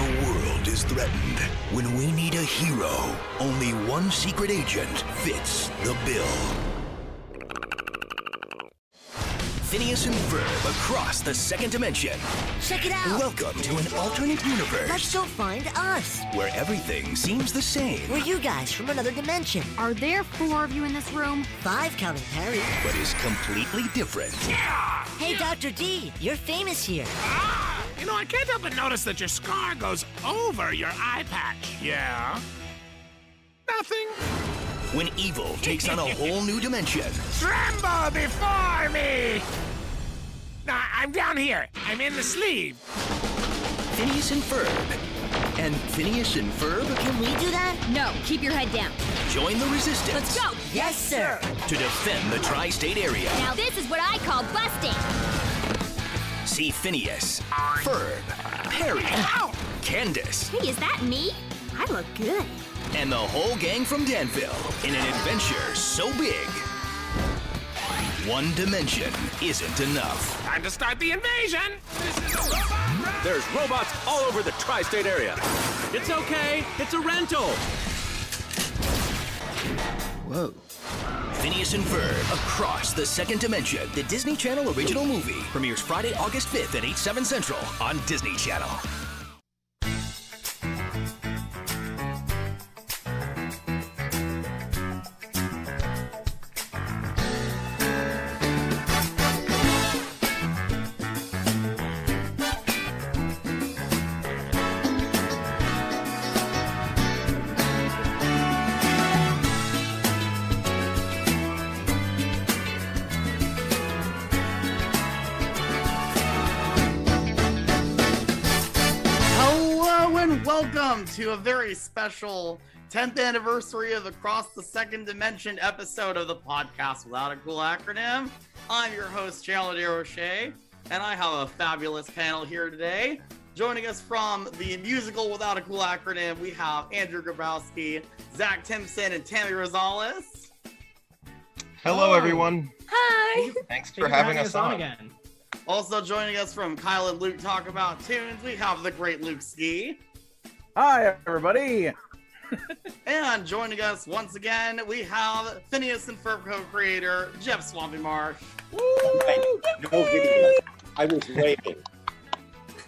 Our world is threatened. When we need a hero, only one secret agent fits the bill. Phineas and Ferb across the second dimension. Check it out. Welcome to an alternate universe Let's go find us. where everything seems the same, We're you guys from another dimension. Are there four of you in this room? Five counting Harry. but is completely different. Yeah! Hey, Dr. D, you're famous here. Ah, you know, I can't help but notice that your scar goes over your eye patch. Yeah? Nothing. When evil takes on a whole new dimension, Tremble before me! Nah, I'm down here. I'm in the sleeve. Phineas and Ferb. And Phineas and Ferb Can we do that? No, keep your head down. join the resistance Let's go. Yes, sir. to defend the tri-state area. Now this is what I call busting. See Phineas, Ferb, Perry, Ow! Candace, Hey, is that me? I look good. and the whole gang from Danville in an adventure so big, one dimension isn't enough. Time to start the invasion. There's robots all over the tri state area. It's okay, it's a rental. Whoa. Phineas and Ferb across the second dimension. The Disney Channel original movie premieres Friday, August 5th at 8, 7 Central on Disney Channel. To a very special 10th anniversary of Across the Second Dimension episode of the podcast without a cool acronym. I'm your host, Chandler DeRoche, and I have a fabulous panel here today. Joining us from the musical without a cool acronym, we have Andrew Grabowski, Zach Timson, and Tami Rosales. Hello, everyone. Hi. Thanks for having us on. again. Also joining us from Kyle and Luke Talk About Tunes, we have the great Luke Ski. Hi, everybody. And joining us once again, we have Phineas and Ferb co-creator Jeff Swampy Marsh. No video. I was waiting.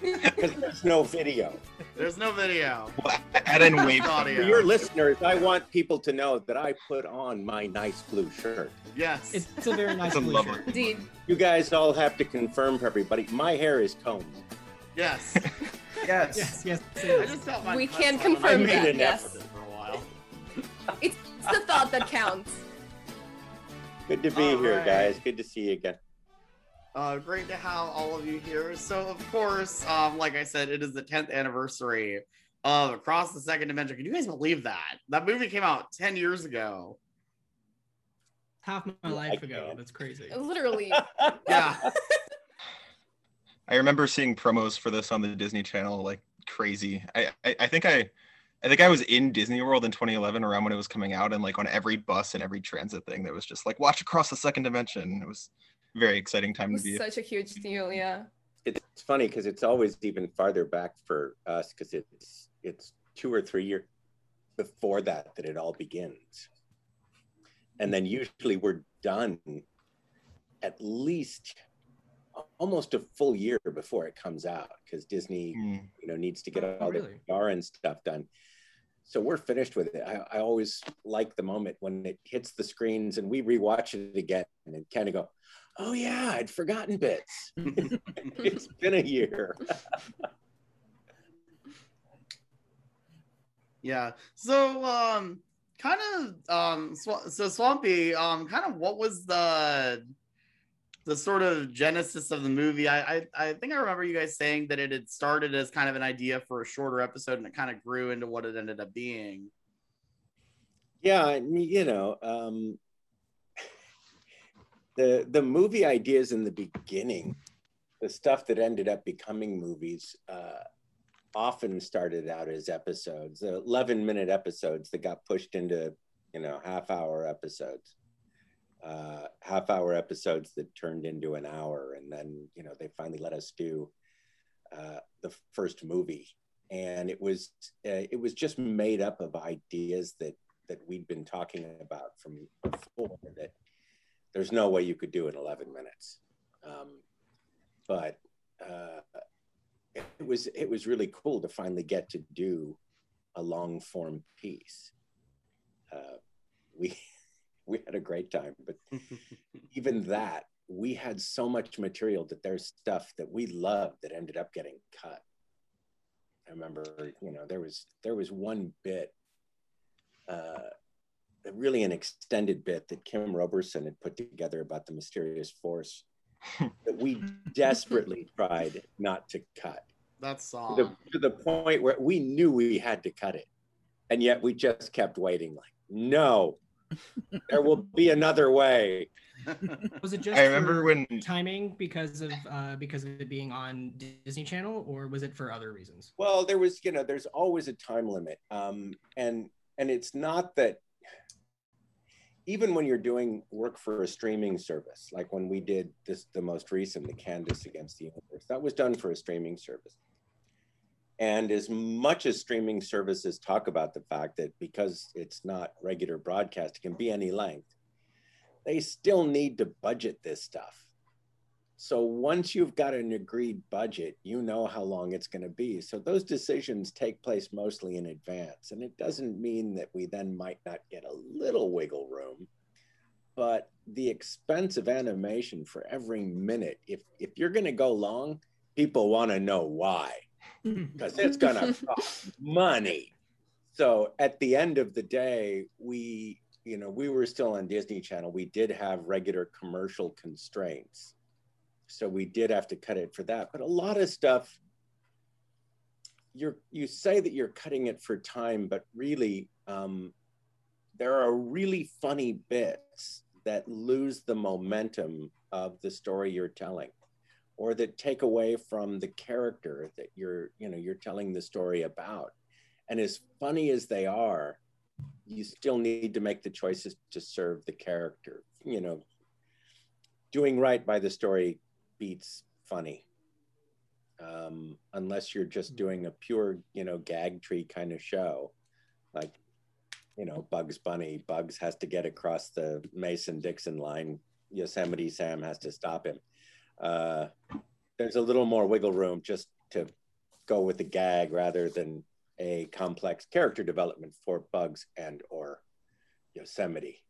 Because there's no video. There's no video. Add in wave. Just For audio. your listeners, I want people to know that I put on my nice blue shirt. Yes. It's a very nice It's a blue lovely- shirt. Indeed. You guys all have to confirm for everybody. My hair is combed. Yes. Yes, yes, yes. I just felt my We can son when I confirm made that, an yes. effort for a while. It's the thought that counts. Good to be All here, right. guys. Good to see you again. Uh, great to have all of you here. So, of course, um, like I said, it is the 10th anniversary of Across the Second Dimension. Can you guys believe that? That movie came out 10 years ago. Half my I life ago. can't. That's crazy. Literally. Yeah. I remember seeing promos for this on the Disney Channel like crazy. I, I I think I I think I was in Disney World in 2011 around when it was coming out and like on every bus and every transit thing that was just like watch across the second dimension. It was a very exciting It time to be. such a huge deal, yeah. It's funny because it's always even farther back for us because it's it's two or three years before that that it all begins. And then usually we're done at least almost a full year before it comes out because Disney Hmm. you know needs to get Oh, all really? the PR and stuff done. So we're finished with it. I, I always like the moment when it hits the screens and we rewatch it again and kind of go, "Oh yeah, I'd forgotten bits." it's been a year. Yeah. So, um, kind of, um, sw- so Swampy, um, kind of, what was the the sort of genesis of the movie? I, I I think I remember you guys saying that it had started as kind of an idea for a shorter episode, and it kind of grew into what it ended up being. Yeah, you know, um, the the movie ideas in the beginning, the stuff that ended up becoming movies, uh, often started out as episodes, eleven minute episodes that got pushed into you know half hour episodes, uh, half hour episodes that turned into an hour, and then you know they finally let us do uh, the first movie, and it was uh, it was just made up of ideas that that we'd been talking about from before that there's no way you could do in 11 minutes. Um, but uh, it was it was really cool to finally get to do a long form piece. Uh, we we had a great time but even that we had so much material that there's stuff that we loved that ended up getting cut. I remember you know there was there was one bit uh, really an extended bit that kim roberson had put together about the mysterious force that we desperately tried not to cut. That to the, to the point where we knew we had to cut it and yet we just kept waiting like no there will be another way Was it just I remember when- timing because of uh, because of it being on Disney Channel, or was it for other reasons? well there was you know there's always a time limit um and and it's not that even when you're doing work for a streaming service like when we did this the most recent the candace against the universe that was done for a streaming service and as much as streaming services talk about the fact that because it's not regular broadcast it can be any length they still need to budget this stuff so once you've got an agreed budget, you know how long it's going to be. So those decisions take place mostly in advance. And it doesn't mean that we then might not get a little wiggle room, but the expense of animation for every minute, if, if you're going to go long, people want to know why, because it's going to cost money. So at the end of the day, we, you know, we were still on Disney Channel. We did have regular commercial constraints so we did have to cut it for that but a lot of stuff you're you say that you're cutting it for time but really um, there are really funny bits that lose the momentum of the story you're telling or that take away from the character that you're you know you're telling the story about. And as funny as they are you still need to make the choices to serve the character. You know doing right by the story beats funny. Um, unless you're just doing a pure you know gag tree kind of show like you know bugs bunny bugs has to get across the mason dixon line. Yosemite sam has to stop him uh, there's a little more wiggle room just to go with the gag rather than a complex character development for bugs and or yosemite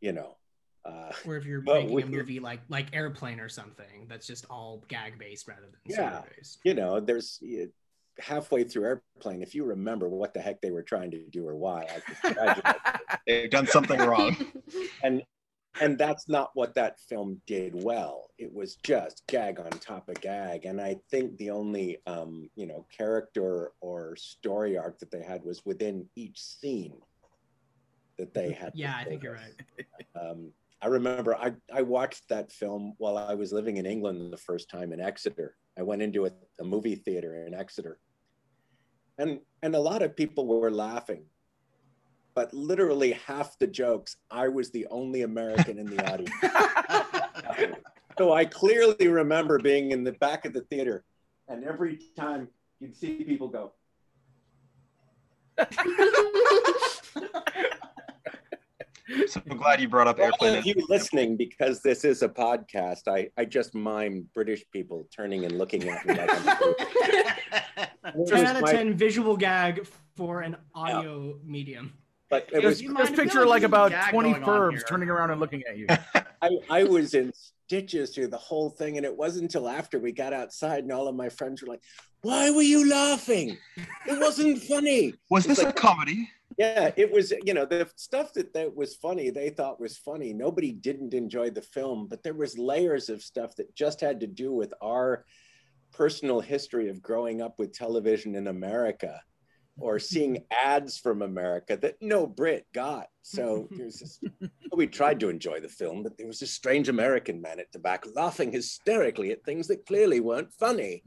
you know uh, Or if you're but making a movie like like Airplane or something, that's just all gag based rather than yeah based. you know there's you- halfway through airplane if you remember what the heck they were trying to do or why I could congratulate you. They've done something wrong. and and that's not what that film did well it was just gag on top of gag and i think the only um you know character or story arc that they had was within each scene that they had Yeah, I think you're right. um, I remember I, I watched that film while I was living in England the first time in Exeter. I went into a, a movie theater in Exeter, and and a lot of people were laughing, but literally half the jokes I was the only American in the audience. so I clearly remember being in the back of the theater, and every time you'd see people go. So I'm glad you brought up For all airplane. of you listening, because this is a podcast, I, I just mime British people turning and looking at me. Like I'm 10 out of my- 10 visual gag for an audio medium. But it was, You mind Just picture there's like about 20 going furbs turning around and looking at you. I, I was in stitches through the whole thing, and it wasn't until after we got outside and all of my friends were like, "Why were you laughing? It wasn't funny." Was It's this a comedy? Yeah, it was. You know, the stuff that that was funny, they thought was funny. Nobody didn't enjoy the film, but there was layers of stuff that just had to do with our personal history of growing up with television in America or seeing ads from America that no Brit got. So there's this, we tried to enjoy the film, but there was a strange American man at the back laughing hysterically at things that clearly weren't funny.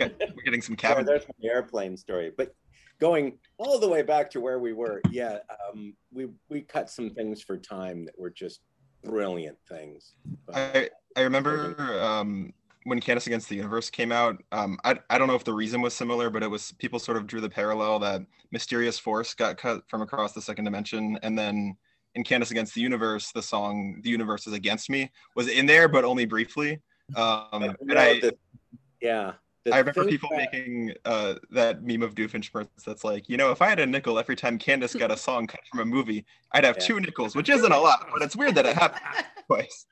We're getting some Sorry, cabin. there's my airplane story. But going all the way back to where we were, yeah, um, we we cut some things for time that were just brilliant things. But I I remember um, when Candace Against the Universe came out, um, I I don't know if the reason was similar, but it was people sort of drew the parallel that Mysterious Force got cut from across the second dimension, and then in Candace Against the Universe, the song "The Universe Is Against Me" was in there, but only briefly. Um, and No, I, the- yeah. the I remember people that- making uh, that meme of Doofenshmirtz that's like, you know, if I had a nickel every time Candace got a song cut from a movie, I'd have Yeah. two nickels, which isn't a lot, but it's weird that it happened twice.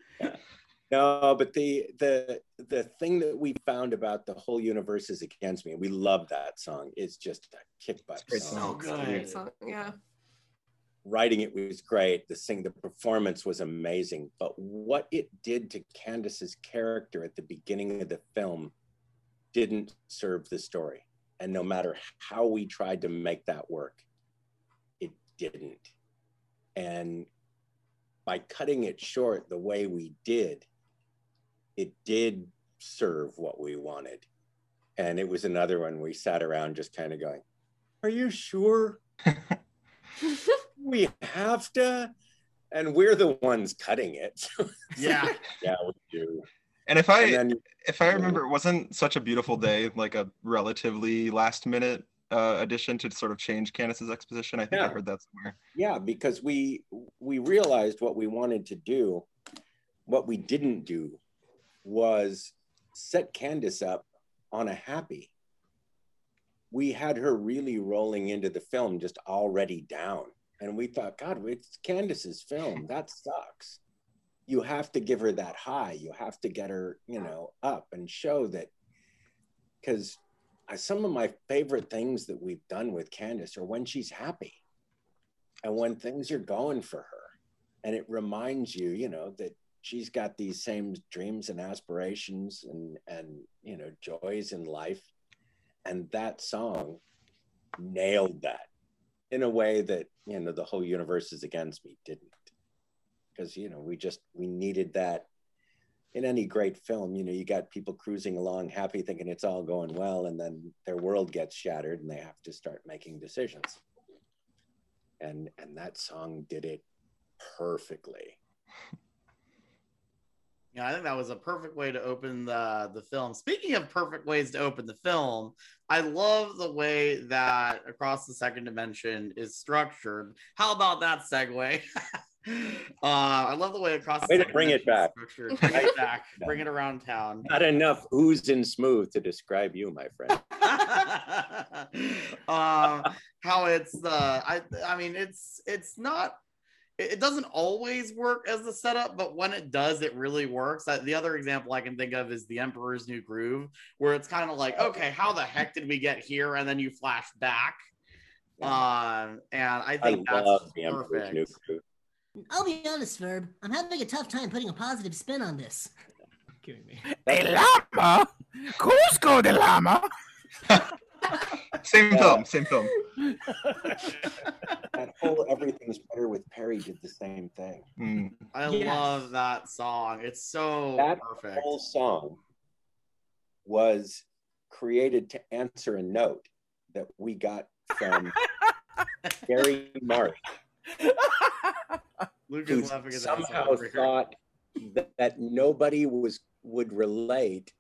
No, but the the the thing that we found about the whole universe is against me. and We love that song. It's just a kick butt it's song. So Great good. song, Yeah. Writing it was great. The sing the performance was amazing. But what it did to Candace's character at the beginning of the film didn't serve the story. And no matter how we tried to make that work, it didn't. And by cutting it short the way we did, it did serve what we wanted. And it was another one we sat around just kind of going, Are you sure? we have to? And we're the ones cutting it. Yeah. yeah, we do. And if I And then if I remember, it wasn't such a beautiful day, like a relatively last minute uh, addition to sort of change Candace's exposition. I think I heard that somewhere. yeah because we we realized what we wanted to do what we didn't do was set candace up on a happy. We had her really rolling into the film just already down. And we thought god it's candace's film. That sucks. You have to give her that high. You have to get her you know up and show that. Because some of my favorite things that we've done with candace are when she's happy and when things are going for her. And it reminds you you know that she's got these same dreams and aspirations and and you know joys in life. And that song nailed that in a way that you know the whole universe is against me didn't. Because you know we just we needed that in any great film. You know you got people cruising along happy thinking it's all going well and then their world gets shattered and they have to start making decisions. And and that song did it perfectly Yeah, I think that was a perfect way to open the the film. Speaking of perfect ways to open the film, I love the way that Across the Second Dimension is structured. How about that segue? uh, I love the way Across the Way to Second bring it Dimension is back. structured. Bring it back. Bring it around town. not enough who's in smooth to describe you my friend um, how it's the I I mean it's it's not it it doesn't always work as the setup, but when it does, it really works. Uh, The other example I can think of is The Emperor's New Groove, where it's kind of like, okay, how the heck did we get here? And then you flash back. Um, and I i think that's love the perfect. new I'll be honest, Verb. I'm having a tough time putting a positive spin on this. Kidding me. A llama? Kuzco de llama? Same Yeah. film, same film. that whole everything's better with perry did the same thing Mm. I Yes. love that song. It's so perfect. that perfect. whole song was created to answer a note that we got from Gary Marsh, Luke who is laughing at that somehow thought that, that nobody was would relate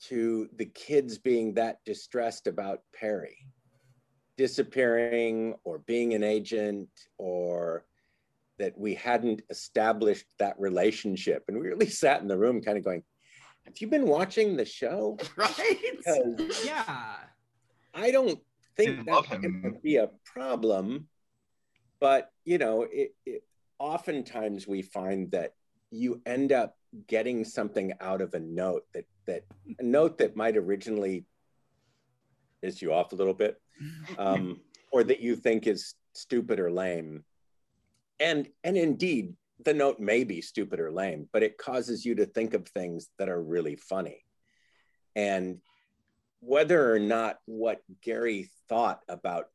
to the kids being that distressed about Perry disappearing or being an agent or that we hadn't established that relationship. And we really sat in the room kind of going, Have you been watching the show? right? Because Yeah. I don't think that would be a problem. But you know, it, it oftentimes we find that you end up getting something out of a note that that a note that might originally piss you off a little bit, um, or that you think is stupid or lame. And and indeed, the note may be stupid or lame, but it causes you to think of things that are really funny. And whether or not what Gary thought about,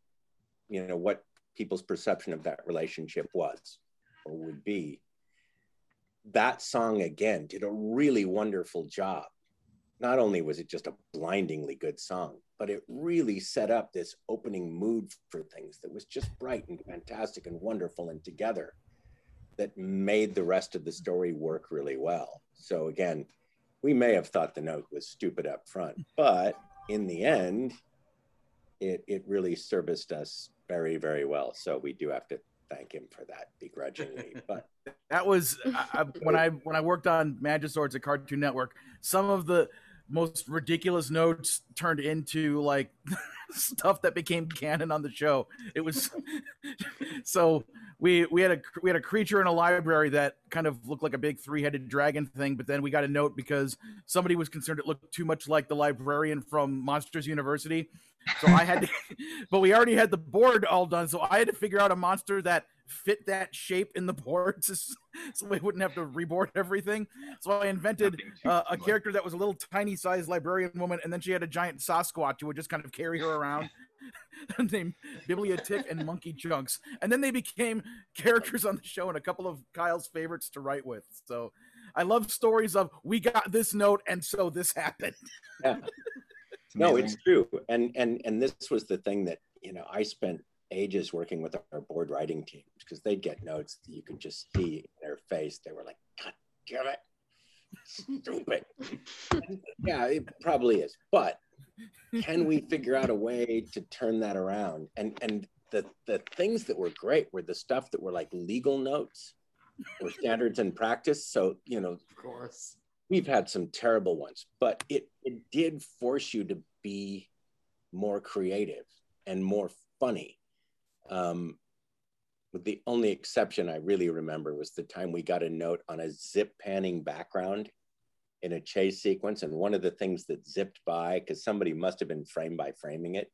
you know, what people's perception of that relationship was or would be, that song again did a really wonderful job. Not only was it just a blindingly good song, but it really set up this opening mood for things that was just bright and fantastic and wonderful and together that made the rest of the story work really well. So again, we may have thought the note was stupid up front, but in the end, it it really serviced us very very well. So we do have to thank him for that begrudgingly. But That was I, I, when I when I worked on Magiswords at Cartoon Network. Some of the most ridiculous notes turned into like stuff that became canon on the show. It was so we we had a we had a creature in a library that kind of looked like a big three-headed dragon thing, but then we got a note because somebody was concerned it looked too much like the librarian from Monsters University. So I had to but we already had the board all done, so I had to figure out a monster that fit that shape in the boards so, so we wouldn't have to reboard everything. So I invented uh, a character that was a little tiny sized librarian woman, and then she had a giant Sasquatch who would just kind of carry her around. named Bibliotic and Monkey Chunks. And then they became characters on the show and a couple of Kyle's favorites to write with. So I love stories of we got this note and so this happened. Yeah. no, it's true. And and and this was the thing that, you know, I spent ages working with our board writing teams because they'd get notes that you could just see in their face. They were like, God damn it. Stupid. yeah, it probably is. But can we figure out a way to turn that around? And and the the things that were great were the stuff that were like legal notes or standards and practice. So, you know, Of course. we've had some terrible ones, but it it did force you to be more creative and more funny. Um, with the only exception I really remember was the time we got a note on a zip panning background in a chase sequence, and one of the things that zipped by because somebody must have been frame by framing it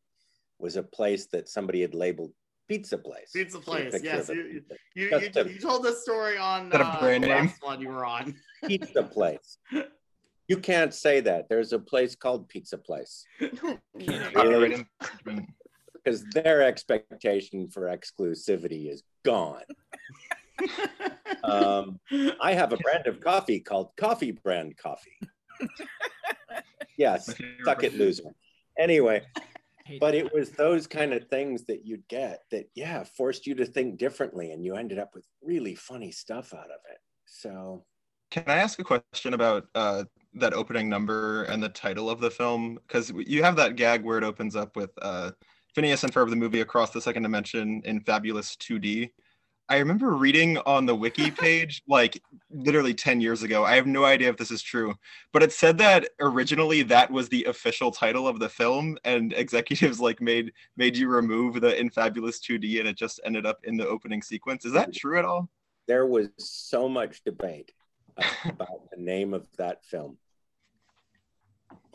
was a place that somebody had labeled pizza place. Pizza place. Yes. You, you, you, you, a- you told this story on that a uh, brand the name? last one you were on. pizza place. You can't say that. There's a place called Pizza Place Copyright infringement. Because their expectation for exclusivity is gone. um, I have a brand of coffee called Coffee Brand Coffee. yes, suck it, loser. Anyway, but that. it was those kind of things that you'd get that, yeah, forced you to think differently, and you ended up with really funny stuff out of it. So, Can I ask a question about uh, that opening number and the title of the film? Because you have that gag where it opens up with uh, Phineas and Ferb, the movie Across the Second Dimension in fabulous 2D. I remember reading on the wiki page, like literally 10 years ago. I have no idea if this is true, but it said that originally that was the official title of the film, and executives like made made you remove the in fabulous 2D, and it just ended up in the opening sequence. Is that true at all? there was so much debate about the name of that film.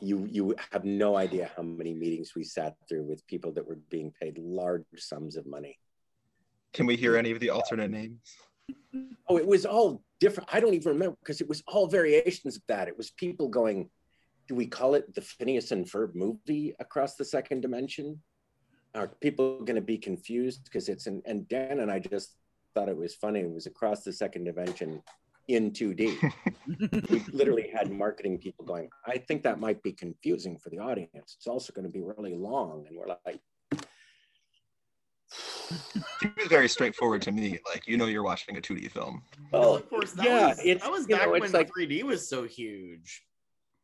You you have no idea how many meetings we sat through with people that were being paid large sums of money. Can we hear any of the alternate names? Oh, it was all different. I don't even remember because it was all variations of that. It was people going, "Do we call it the Phineas and Ferb movie across the second dimension?" Are people going to be confused because it's an and Dan and I just thought it was funny. It was across the second dimension in 2D. we literally had marketing people going, I think that might be confusing for the audience. It's also going to be really long. And we're like, Seems very straightforward to me. Like you know, you're watching a 2D film. well, of course, that yeah, was, it's, that was back know, when it's like, 3D was so huge.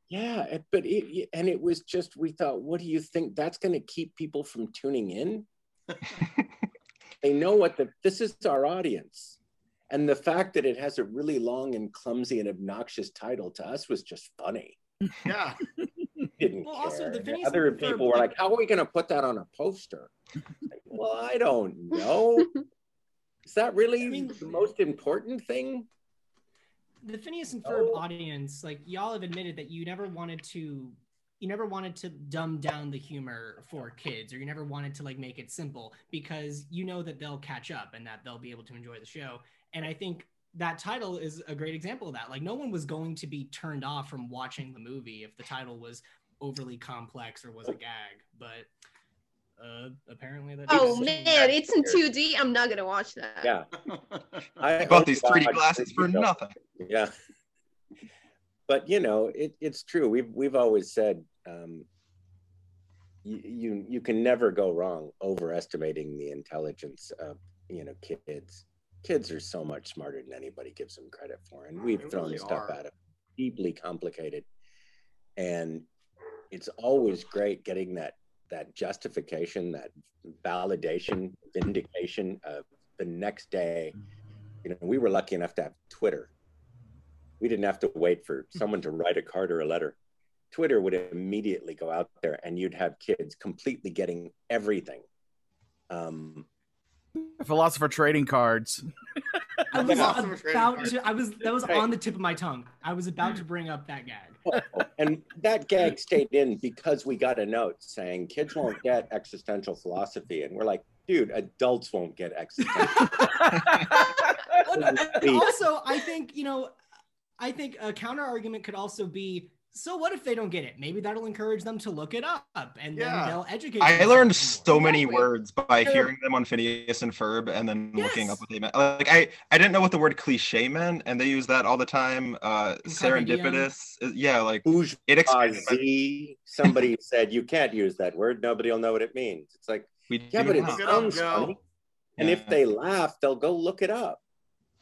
yeah, it- but it, and it was just, we thought, what do you think that's going to keep people from tuning in? they know what the, this is our audience. And the fact that it has a really long and clumsy and obnoxious title to us was just funny. Yeah. Didn't Well, care. also, the And Phineas Other and Ferb, people were like- like, how are we going to put that on a poster? Like, well, I don't know. Is that really I mean- the most important thing? the Phineas and Ferb Oh. audience, like y'all have admitted that you never wanted to, you never wanted to dumb down the humor for kids, or you never wanted to like make it simple because you know that they'll catch up and that they'll be able to enjoy the show. And I think that title is a great example of that. Like no one was going to be turned off from watching the movie if the title was overly complex or was a gag, but uh, apparently that. Oh is- man, it's in 2D. I'm not gonna watch that. Yeah. I I bought these 3D glasses for 3D nothing. Yeah. But you know, it, it's true. We've we've always said um, you, you you can never go wrong overestimating the intelligence of you know kids. Kids are so much smarter than anybody gives them credit for, and we've thrown really stuff are. at them deeply complicated. and it's always great getting that that justification, that validation, vindication of the next day. You know, we were lucky enough to have Twitter. We didn't have to wait for someone to write a card or a letter. Twitter would immediately go out there, and you'd have kids completely getting everything. Um, Philosopher trading cards. I was about to. I was that was Right. on the tip of my tongue. I was about to bring up that gag. and that gag stayed in because we got a note saying kids won't get existential philosophy, and we're like, dude, adults won't get existential. Well, and also, I think you know, I think a counter argument could also be. So what if they don't get it? Maybe that'll encourage them to look it up, and Yeah. then they'll educate. I themselves learned more. so many Exactly. words by Yeah. hearing them on Phineas and Ferb and then looking up what they meant. Like I, I didn't know what the word cliche meant, and they use that all the time. Uh, serendipitous, uh, yeah, like it expanded my- Somebody said you can't use that word. Nobody will know what it means. It's like, we yeah, but it now. Look it up, sounds Joe. funny. And if they laugh, they'll go look it up.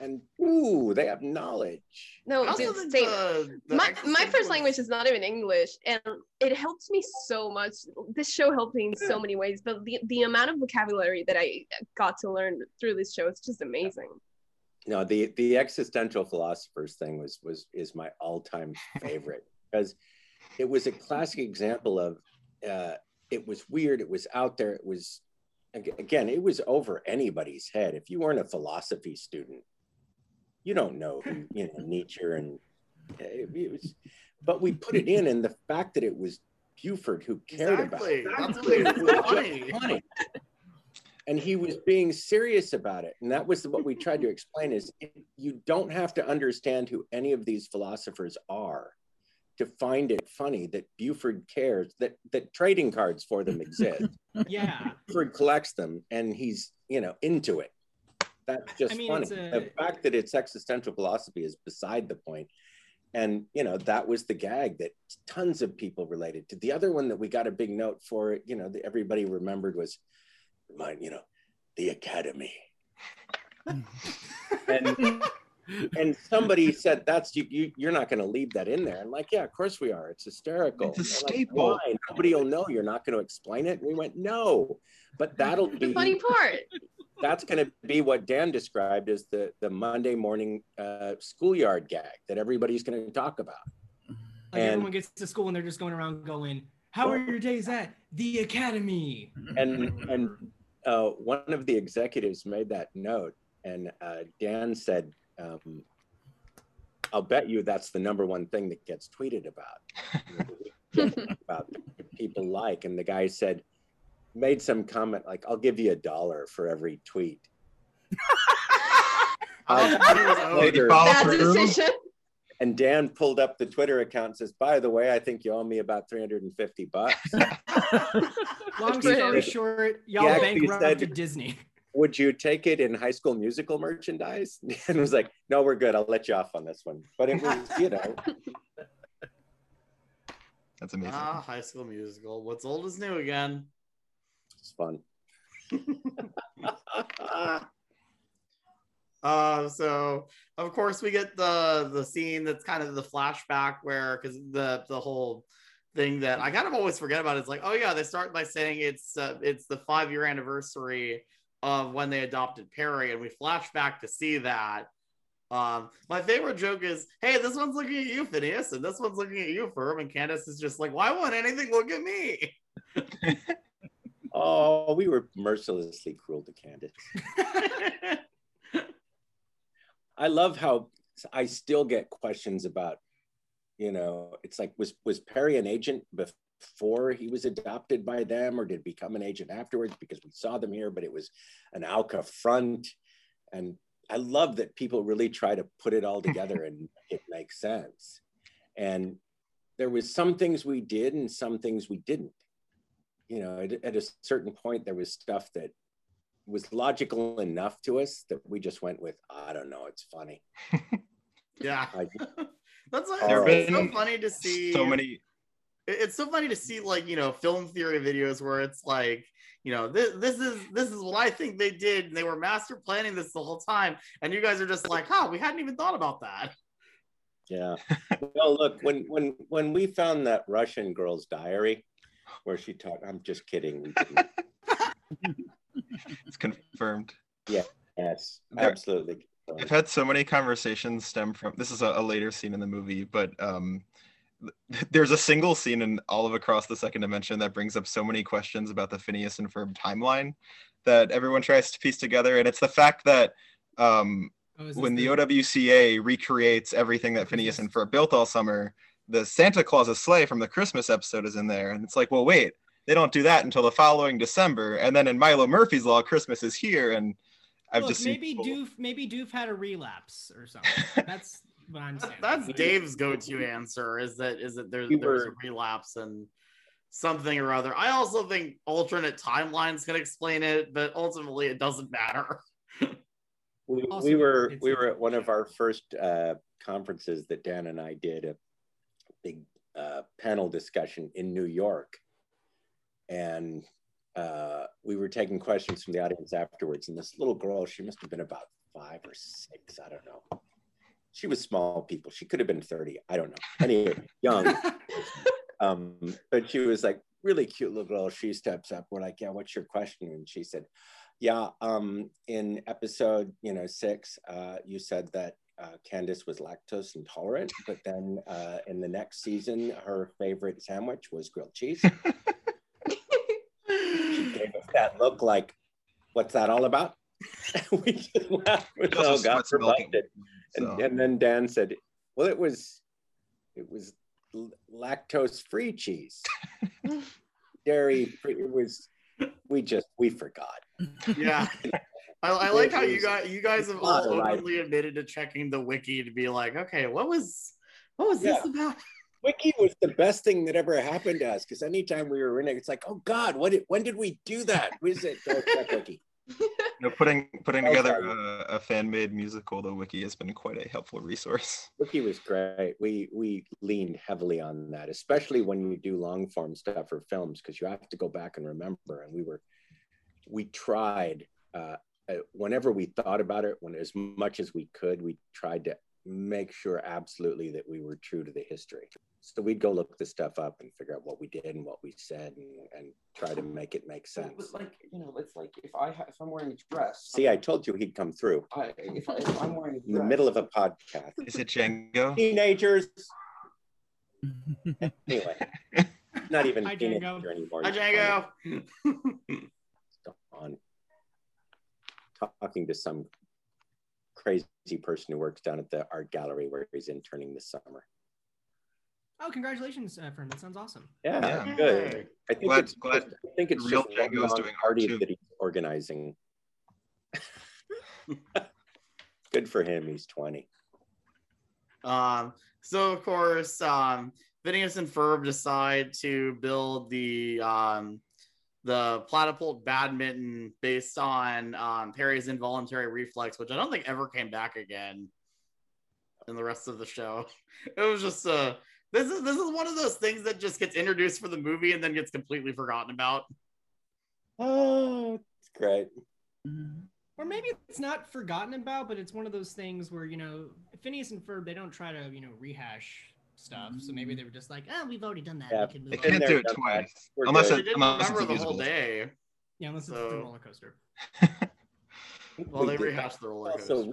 And ooh, they have knowledge. No, I also dude, think same. the- the my my existential first language is not even English, and it helps me so much. This show helped me in so many ways, but the the amount of vocabulary that I got to learn through this show is just amazing. No, the the existential philosophers thing was was is my all time favorite because it was a classic example of uh, it was weird, it was out there, it was again, it was over anybody's head. If you weren't a philosophy student, you don't know who you know Nietzsche and eh, it, it was, but we put it in, and the fact that it was Buford who cared Exactly. about it, what made it it was just funny. funny and he was being serious about it and that was what we tried to explain is you don't have to understand who any of these philosophers are to find it funny that buford cares that that trading cards for them exist Yeah. buford collects them and he's you know into it that's just I mean, funny. a- the fact that it's existential philosophy is beside the point. And you know that was the gag that tons of people related to. The other one that we got a big note for you know that everybody remembered was mine you know the academy. And and somebody said that's you, you you're not going to leave that in there. And like yeah of course we are. It's hysterical. It's a And they're like, staple. Why? nobody will know you're not going to explain it. And we went no but that'll be The be funny part. That's going to be what Dan described as the the Monday morning uh, schoolyard gag that everybody's going to talk about. Like And- everyone gets to school and they're just going around going, "How are your days at the academy?" And and uh, one of the executives made that note, and uh, Dan said, um, "I'll bet you that's the number one thing that gets tweeted about about people like." And the guy said, made some comment like, "I'll give you a dollar for every tweet." I thought it was over. Later, Bad decision. And Dan pulled up the Twitter account and says, By the way, I think you owe me about 350 bucks. Long story short, y'all actually bankrupted said- Disney. Would you take it in high school musical merchandise? And it was like, No, we're good. I'll let you off on this one. But it was, you know, That's amazing. Ah, High School Musical. What's old is new again. It's fun. Uh, so of course we get the the scene that's kind of the flashback where because the the whole thing that I kind of always forget about is like, oh yeah, they start by saying it's uh, it's the five year anniversary of when they adopted Perry, and we flash back to see that. Um, my favorite joke is, hey, this one's looking at you, Phineas, and this one's looking at you, Ferb, and Candace is just like, why won't anything look at me? Oh, we were mercilessly cruel to Candace. I love how I still get questions about, you know, it's like was was Perry an agent before he was adopted by them, or did become an agent afterwards? Because we saw them here, but it was an OWCA front, and I love that people really try to put it all together and it makes sense. And there was some things we did and some things we didn't. You know, at, at a certain point, there was stuff that was logical enough to us that we just went with, I don't know, it's funny. Yeah, I, that's why There it's, so funny to see. So many. it's so funny to see like you know film theory videos where it's like you know this, this is this is what i think they did and they were master planning this the whole time and you guys are just like huh we hadn't even thought about that Yeah. well, look, when when when we found that Russian girl's diary, where she talked, I'm just kidding. It's confirmed. Yeah. Yes. There- Absolutely. I've had so many conversations stem from this is a, a later scene in the movie, but um, there's a single scene in all of Across the Second Dimension that brings up so many questions about the Phineas and Ferb timeline that everyone tries to piece together, and it's the fact that um, Oh, when the the- OWCA recreates everything that Phineas and Ferb built all summer, the Santa Claus's sleigh from the Christmas episode is in there, and it's like, well, wait, they don't do that until the following December, and then in Milo Murphy's Law, Christmas is here, and I've Look, just seen maybe people- Doof maybe Doof had a relapse or something. That's what I'm saying. That's Dave's go-to answer. Is that is that there, We there's a relapse and something or other. I also think alternate timelines can explain it, but ultimately it doesn't matter. We, Also, we were we were at one of our first uh, conferences that Dan and I did a big uh, panel discussion in New York, and uh, we were taking questions from the audience afterwards. And this little girl, she must have been about five or six, I don't know. She was small people. She could have been thirty. I don't know. Anyway, young. um, but she was like really cute little girl. She steps up. We're like, yeah, what's your question? And she said, yeah, um, in episode, you know, six, uh, you said that uh, Candace was lactose intolerant, but then uh, in the next season, her favorite sandwich was grilled cheese. she gave us that look like, what's that all about? we just laughed. We She also all got sweats reminded. And, so. and then Dan said, well, it was, it was lactose free cheese. Dairy free. It was, we just, we forgot. yeah. I, I like how you was guys you guys have all openly admitted to checking the wiki to be like, okay, what was what was Yeah. this about? Wiki was the best thing that ever happened to us because anytime we were in it, it's like, oh God, what did, when did we do that? Was it oh, check Wiki? You know, putting putting Oh, together a, a fan made musical, the wiki has been quite a helpful resource. Wiki was great. We we leaned heavily on that, especially when you do long form stuff for films because you have to go back and remember. And we were we tried uh, Uh, whenever we thought about it, when as much as we could, we tried to make sure absolutely that we were true to the history. So we'd go look this stuff up and figure out what we did and what we said and, and try to make it make sense. But like you know, it's like if I ha- if I'm wearing a dress. See, I told you he'd come through I, if, I, if I'm wearing a in the middle of a podcast. Is it Django? Teenagers. anyway, not even Hi, teenager Django. anymore. Hi He's Django. on talking to some crazy person who works down at the art gallery where he's interning this summer. Oh, congratulations, uh, Fern. That sounds awesome. Yeah, Yeah. good. I think Glad- it's glad just, I think it's real just Django is one doing art party too. that he's organizing. good for him. He's twenty. Um, so of course, um, Phineas and Ferb decide to build the um, the platypult badminton based on um, Perry's involuntary reflex, which I don't think ever came back again in the rest of the show. It was just uh this is this is one of those things that just gets introduced for the movie and then gets completely forgotten about. Oh, it's great. Or maybe it's not forgotten about, but it's one of those things where, you know, Phineas and Ferb, they don't try to, you know, rehash stuff. So maybe they were just like, oh, we've already done that. Yeah, we can move they can't Been do it twice. Unless it, unless remember it's the a whole musical. day. Yeah, unless it's So- the roller coaster. Well, they We did rehashed the roller coaster. Also.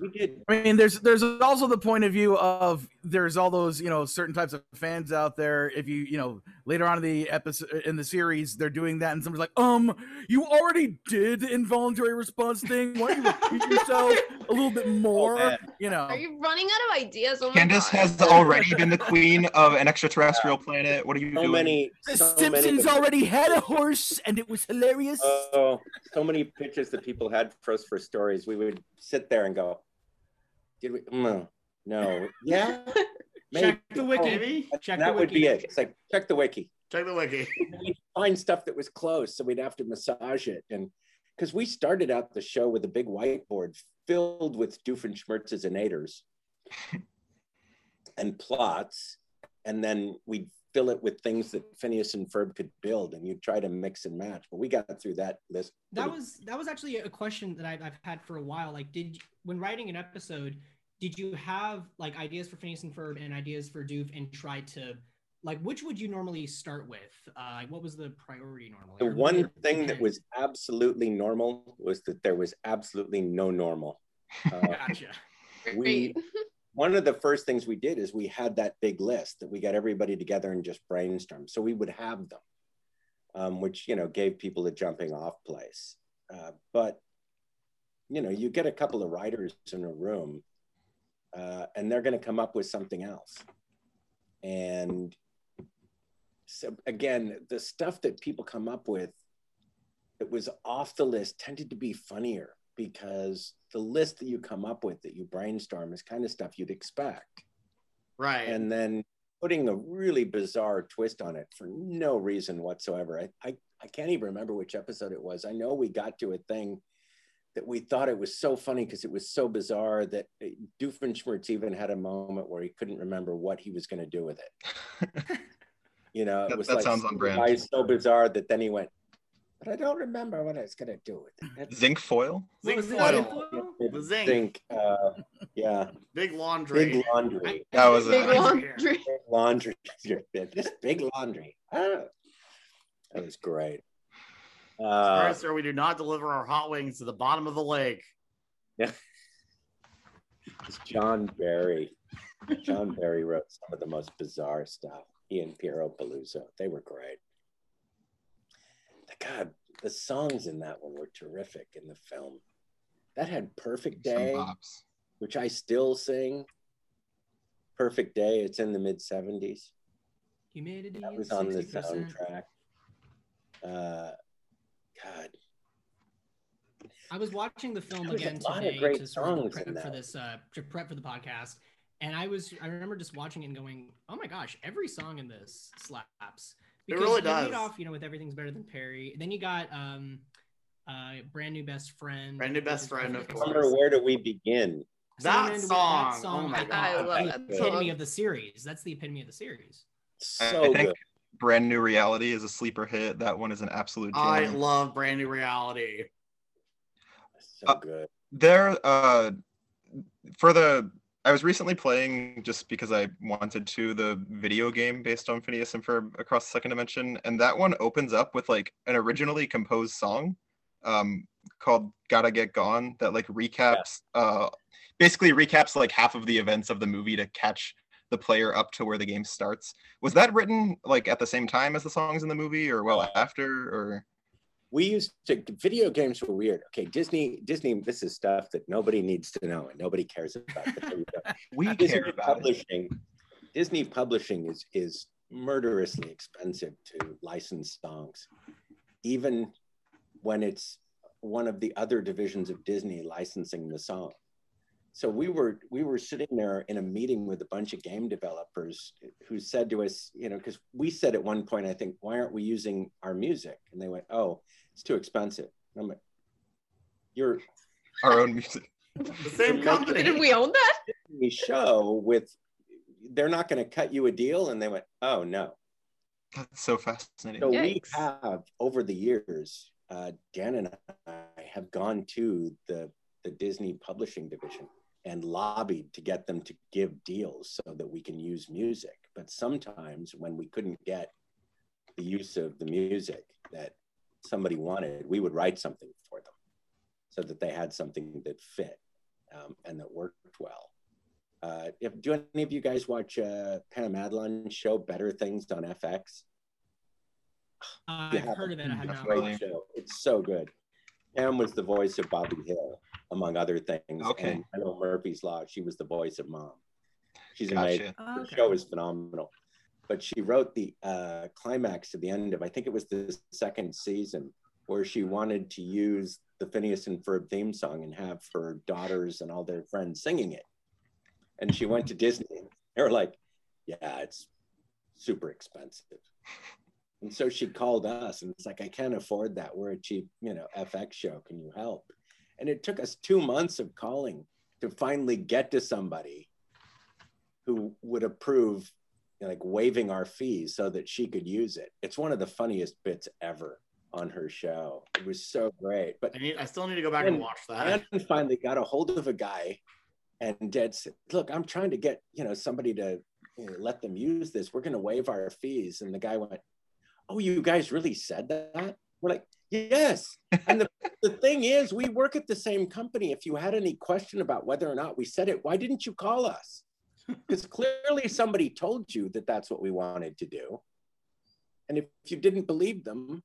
I mean, there's there's also the point of view of there's all those you know certain types of fans out there. If you you know later on in the episode in the series, they're doing that, and somebody's like, um, you already did the involuntary response thing. Why don't you repeat yourself a little bit more? man. you know, Are you running out of ideas? Oh my Candace God. has already been the queen of an extraterrestrial planet. What are you So doing? many. the so Simpsons many, already had a horse, and it was hilarious. Oh, so many pitches that people had for us for stories. We would sit there and go, "Did we? No, no, yeah, maybe." Check the wiki. Maybe Check that the would wiki. be it. It's like check the wiki. check the wiki. We'd find stuff that was close, so we'd have to massage it, and because we started out the show with a big whiteboard filled with Doofenshmirtz's innators and aders and plots, and then we'd fill it with things that Phineas and Ferb could build, and you'd try to mix and match. But we got through that list. That was that was actually a question that I've, I've had for a while. Like, did when writing an episode, did you have like ideas for Phineas and Ferb and ideas for Doof and try to like which would you normally start with? Uh, what was the priority normally? The Or one it thing that was absolutely normal was that there was absolutely no normal. Uh, gotcha. we one of the first things we did is we had that big list that we got everybody together and just brainstorm. So we would have them, um, which you know gave people a jumping off place. Uh, but you know, you get a couple of writers in a room, uh, and they're going to come up with something else. And so again, the stuff that people come up with that was off the list tended to be funnier because the list that you come up with that you brainstorm is kind of stuff you'd expect. Right. And then putting a really bizarre twist on it for no reason whatsoever. I, I, I can't even remember which episode it was. I know we got to a thing that we thought it was so funny because it was so bizarre that uh, Doofenshmirtz even had a moment where he couldn't remember what he was going to do with it. you know, it That- was that like sounds on brand. why so bizarre that then he went, but I don't remember what I was going to do with it. That's- Zinc foil? Zinc was foil. it The was zinc. zinc, uh, yeah, Big laundry. big laundry. That was Big a, laundry. Big laundry. this big laundry. Ah, that was great. Uh, Sorry, sir, we do not deliver our hot wings to the bottom of the lake. Yeah. It's Jon Barry. Jon Barry wrote some of the most bizarre stuff. He and Piero Piluso, they were great. God, the songs in that one were terrific in the film. That had Perfect Some Day, which I still sing. Perfect Day, it's in the mid 70s. Humidity. That is was on the 60%. soundtrack. Uh, God, I was watching the film There again today great to sort of prep for this uh, to prep for the podcast, and I was I remember just watching it and going, oh my gosh, every song in this slaps. It Because really you lead does. off, you know, with everything's better than Perry. Then you got um, uh, brand new best friend. Brand New Best Friend, of course. Wonder where do we begin? That Summer End- song, oh my God. I love the that epitome song. of the series. That's the epitome of the series. So I think good. Brand New Reality is a sleeper hit. That one is an absolute I love Brand New Reality. So Uh, good. there uh for the I was recently playing just because I wanted to the video game based on Phineas and Ferb Across the Second Dimension, and that one opens up with like an originally composed song um called Gotta Get Gone that like recaps uh basically recaps like half of the events of the movie to catch the player up to where the game starts. Was that written like at the same time as the songs in the movie or well after or we used to video games were weird okay disney disney this is stuff that nobody needs to know and nobody cares about but there you go. we disney care about it. publishing disney publishing is is murderously expensive to license songs even when it's one of the other divisions of disney licensing the song so we were we were sitting there in a meeting with a bunch of game developers who said to us you know because we said at one point i think why aren't we using our music and they went oh it's too expensive and i'm like you're our own music. The same company. Didn't we own that? we show with they're not going to cut you a deal and they went oh no That's so fascinating. so we have over the years uh, dan and i have gone to the the disney publishing division and lobbied to get them to give deals so that we can use music but sometimes when we couldn't get the use of the music that somebody wanted we would write something for them so that they had something that fit um, and that worked well uh, if, do any of you guys watch uh, Pam Adlon's show Better Things on FX? Uh, I've heard of it. I have It's a not. great show. It's so good. Pam was the voice of Bobby Hill, among other things. Okay. And I know Murphy's Law. She was the voice of Mom. She's Gotcha. amazing. Oh, The show is phenomenal. But she wrote the uh, climax to the end of, I think it was the second season, where she wanted to use the Phineas and Ferb theme song and have her daughters and all their friends singing it. And she went to Disney. And they were like, yeah, it's super expensive. And so she called us and it's like, I can't afford that. We're a cheap, you know, FX show. Can you help? And it took us two months of calling to finally get to somebody who would approve like waiving our fees so that she could use it. It's one of the funniest bits ever on her show. It was so great. But I, need, I still need to go back and, And- watch that. and finally got a hold of a guy And Dad said, "Look, I'm trying to get you know somebody to you know, let them use this. We're going to waive our fees." And the guy went, "Oh, you guys really said that?" We're like, "Yes." And the, the thing is, we work at the same company. If you had any question about whether or not we said it, why didn't you call us? Because clearly somebody told you that that's what we wanted to do. And if you didn't believe them,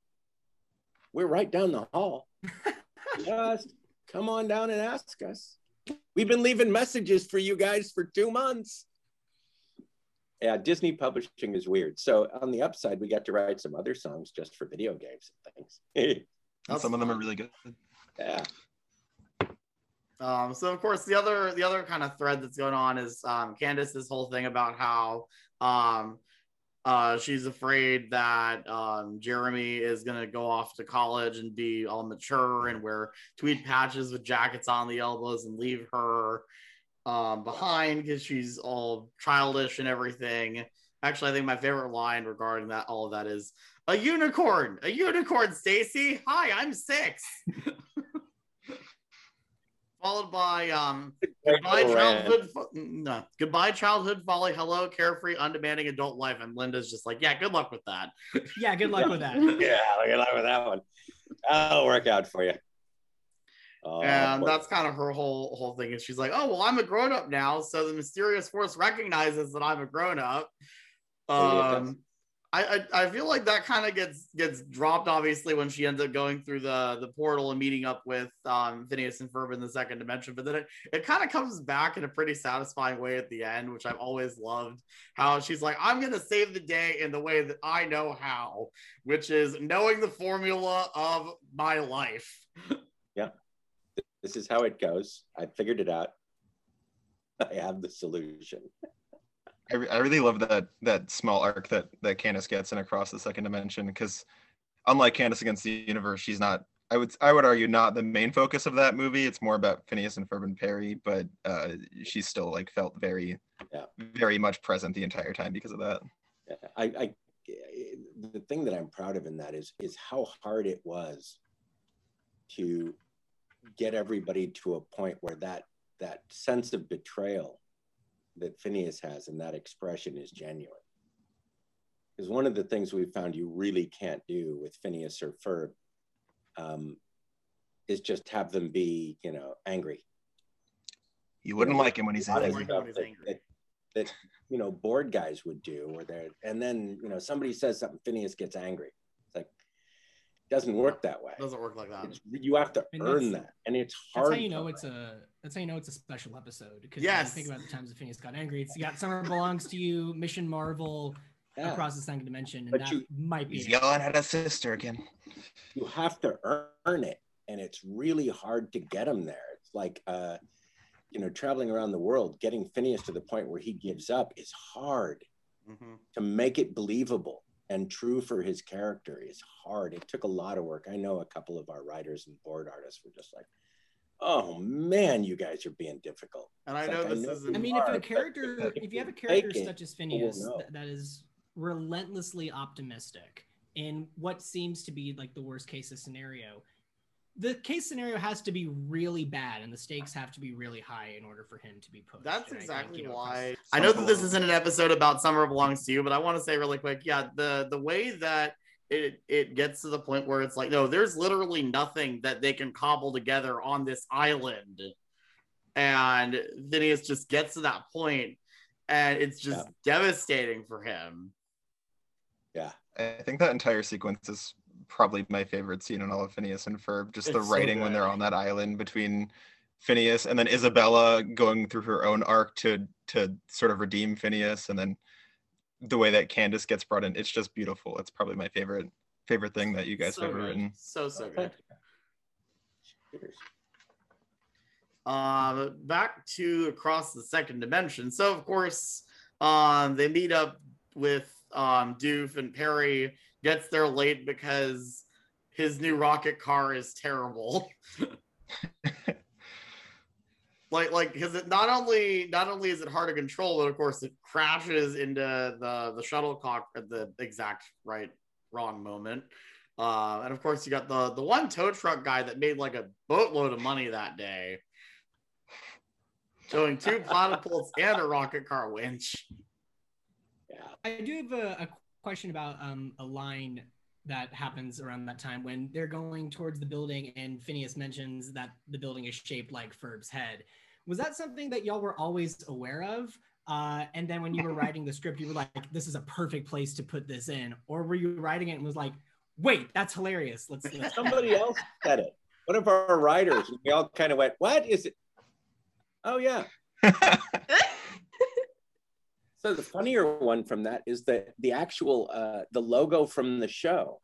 we're right down the hall. Just come on down and ask us. We've been leaving messages for you guys for two months. Yeah, Disney publishing is weird. So on the upside, we got to write some other songs just for video games and things. And some of them are really good. Yeah. Um, so of course the other the other kind of thread that's going on is um, Candace's whole thing about how um, uh, she's afraid that um, Jeremy is gonna go off to college and be all mature and wear tweed patches with jackets on the elbows and leave her um, behind because she's all childish and everything. Actually, I think my favorite line regarding that all of that is a unicorn, a unicorn, Stacy. Hi, I'm six. Followed by um goodbye childhood fo- no goodbye childhood folly hello carefree undemanding adult life and Linda's just like yeah good luck with that Yeah, good luck with that. Yeah, look at that with that one. That'll work out for you. Oh, and that's kind of her whole whole thing is she's like oh well I'm a grown up now so the mysterious force recognizes that I'm a grown up. Um I, I I feel like that kind of gets gets dropped obviously when she ends up going through the the portal and meeting up with um Phineas and Ferb in the second dimension but then it, it kind of comes back in a pretty satisfying way at the end which I've always loved how she's like I'm gonna save the day in the way that I know how which is knowing the formula of my life. Yeah, this is how it goes. I figured it out. I have the solution. I, re- I really love that that small arc that that Candace gets in across the second dimension because unlike Candace against the universe, she's not. I would I would argue not the main focus of that movie. It's more about Phineas and Ferb and Perry, but uh, she's still like felt very, Yeah. very much present the entire time because of that. I, I the thing that I'm proud of in that is is how hard it was to get everybody to a point where that that sense of betrayal that Phineas has and that expression is genuine. Because one of the things we found you really can't do with Phineas or Ferb um, is just have them be, you know, angry. You wouldn't like him when he's A lot of angry. that, that, that, you know board guys would do, or they and then you know somebody says something, Phineas gets angry. It's like doesn't work that way. doesn't work like that It's, you have to And earn that, and it's hard. That's hard. how you know for it's a. That's how you know it's a special episode. Because Yes. think about the times that Phineas got angry. It's you got Summer Belongs to You, Mission Marvel, Yeah. Across the Second Dimension, and But that you- might be. He's it. yelling at his sister again. you have to earn it and it's really hard to get him there it's like uh you know traveling around the world getting phineas to the point where he gives up is hard Mhm. to make it believable and true for his character is hard. It took a lot of work. I know a couple of our writers and board artists were just like oh man you guys are being difficult. And I know like, this isn't- I mean, you if a character, if you have a character take such as people oh, will Phineas know. that, that is relentlessly optimistic in what seems to be like the worst case scenario, the case scenario has to be really bad, and the stakes have to be really high in order for him to be pushed. That's And I think, exactly you know, why. across- I know that this isn't an episode about Summer Belongs to You, but I want to say really quick, yeah, the the way that it it gets to the point where it's like, no, there's literally nothing that they can cobble together on this island, and Phineas just gets to that point, and it's just devastating for him. yeah I think that entire sequence is probably my favorite scene in all of Phineas and Ferb. Just the It's so writing when they're on that island between Phineas and then Isabella going through her own arc to to sort of redeem Phineas, and then the way that Candace gets brought in. It's just beautiful. It's probably my favorite favorite thing that you guys So have ever good. written. So so good. thank you. Cheers. um back to across the second dimension so of course um they meet up with um doof and perry gets there late because his new rocket car is terrible. Like like because it not only not only is it hard to control but of course it crashes into the the shuttlecock at the exact right wrong moment. Uh, and of course you got the the one tow truck guy that made like a boatload of money that day. Showing two platypus and a rocket car winch. I do have a, a question about um, a line that happens around that time when they're going towards the building and Phineas mentions that the building is shaped like Ferb's head. Was that something that y'all were always aware of? Uh, and then when you were writing the script, you were like, this is a perfect place to put this in. Or were you writing it and was like, wait, that's hilarious. Let's, let's Somebody else said it. One of our writers, we all kind of went, "What is it?" Oh yeah. So the funnier one from that is that the actual uh, the logo from the show.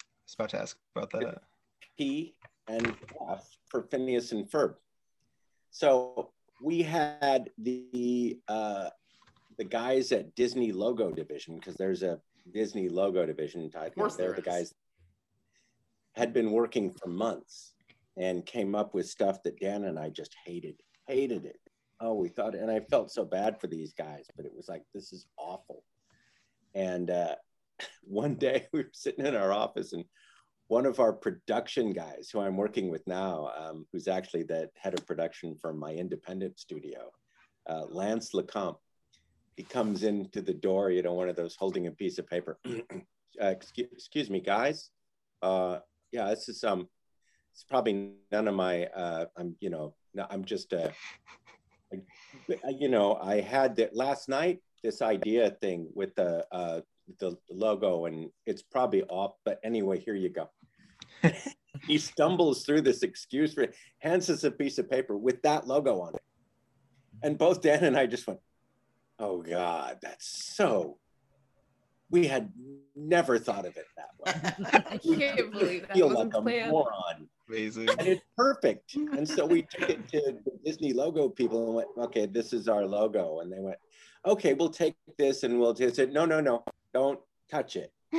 I was about to ask about that. P and F for Phineas and Ferb. So we had the uh, the guys at Disney Logo Division because there's a Disney Logo Division title. course They're there the guys had been working for months and came up with stuff that Dan and I just hated, hated it. Oh, we thought, and I felt so bad for these guys, but it was like this is awful. And uh, one day we were sitting in our office, and one of our production guys, who I'm working with now, um, who's actually the head of production for my independent studio, uh, Lance Lecomte, he comes into the door, you know, one of those holding a piece of paper. uh, excuse, excuse me, guys. Uh, yeah, this is um, it's probably none of my. Uh, I'm, you know, no, I'm just uh, I- you know, I had that last night. This idea thing with the uh, the logo, and it's probably off. But anyway, here you go. he stumbles through this excuse for hands us a piece of paper with that logo on it, and both Dan and I just went, "Oh God, that's so." We had never thought of it that way. I can't believe that feel wasn't like a planned. moron. Amazing. And it's perfect. And so we took it to the Disney logo people and went, okay, this is our logo. And they went, okay, we'll take this and we'll just say, no, no, no, don't touch it.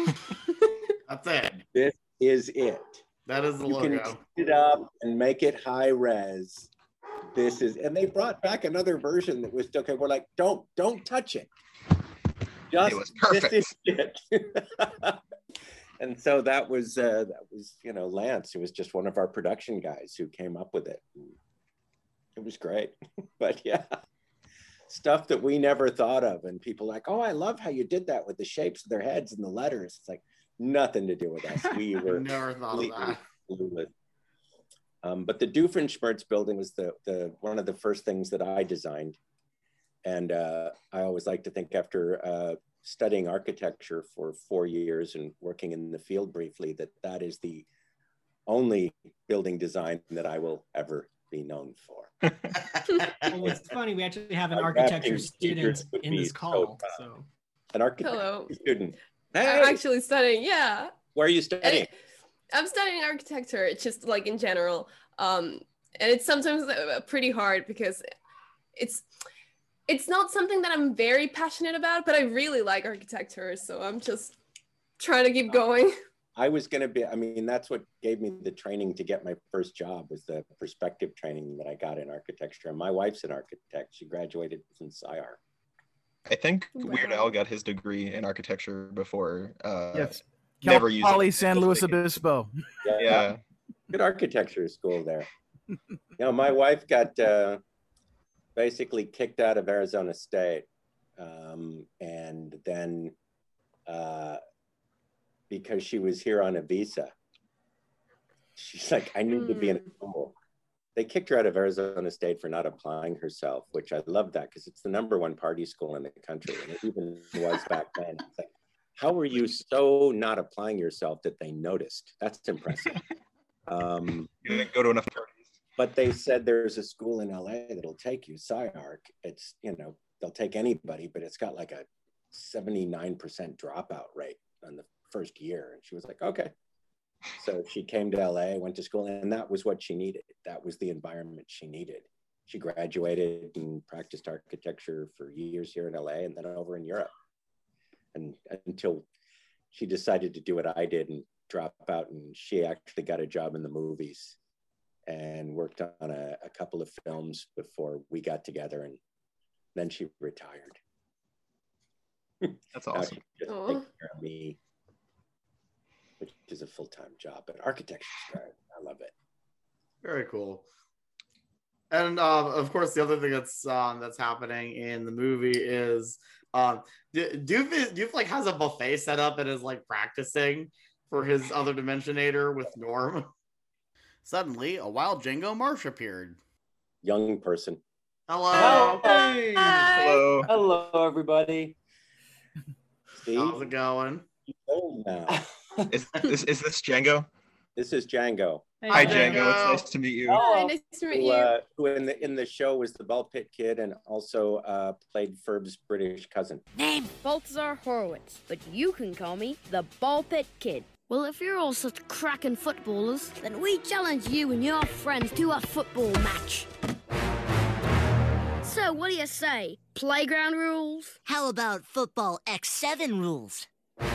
That's it. This is it. That is the You can logo. speed it up and make it high res. This is, and they brought back another version that was okay. We're like, don't, don't touch it. Just was this is it. and so that was uh, that was you know Lance, who was just one of our production guys who came up with it. It was great, but yeah, stuff that we never thought of, and people like, oh, I love how you did that with the shapes of their heads and the letters. It's like nothing to do with us. We were Never thought of that. clueless. Um, but the Doofenshmirtz building was the, the one of the first things that I designed. And uh, I always like to think after uh, studying architecture for four years and working in the field briefly, that that is the only building design that I will ever be known for. well, it's funny. We actually have an architecture student in this call. proud. So An architecture Hello. student. I'm actually studying, yeah. where are you studying? I'm studying architecture, it's just like in general. Um, and it's sometimes uh, pretty hard because it's it's not something that I'm very passionate about, but I really like architecture, so I'm just trying to keep going. I was going to be, I mean, that's what gave me the training to get my first job was the perspective training that I got in architecture. And my wife's an architect. She graduated from SCI-Arc. I think Weird Wow. Al got his degree in architecture before. Uh, Yes. Never Cal used Poly. San Luis Obispo. Yeah. Good architecture school there. you know, my wife got uh, basically kicked out of Arizona State. Um, and then uh, because she was here on a visa, she's like, I need to be in a school. They kicked her out of Arizona State for not applying herself, which I love that because it's the number one party school in the country. And it even was back then. It's like, how were you so not applying yourself that they noticed? That's impressive. Um, You didn't go to enough parties. But they said there's a school in LA that'll take you, SCI-Arc. It's, you know, they'll take anybody, but it's got like a 79% dropout rate on the first year. And she was like, okay. So she came to LA, went to school, and that was what she needed. That was the environment she needed. She graduated and practiced architecture for years here in LA and then over in Europe. And until she decided to do what I did and drop out, and she actually got a job in the movies and worked on a, a couple of films before we got together and then she retired. That's Now awesome. just Aw. care of me, which is a full-time job, but architecture is. I love it. Very cool. And um, of course, the other thing that's um, that's happening in the movie is um, D- Doof, is, Doof like has a buffet set up and is like practicing for his other Dimensionator with Norm. Suddenly, a wild Django Marsh appeared. Young person. Hello. Hello. Hello, everybody. Steve, How's it going? old now. Is, is, is this Django? This is Django. Hi, Django. It's nice to meet you. Hi, nice to meet Who, you. uh, who in the in the show was the ball pit kid and also uh, played Ferb's British cousin. Name Balthazar Horowitz, but you can call me the Ball Pit Kid. Well, if you're all such cracking footballers, then we challenge you and your friends to a football match. So, what do you say? Playground rules? How about football X7 rules?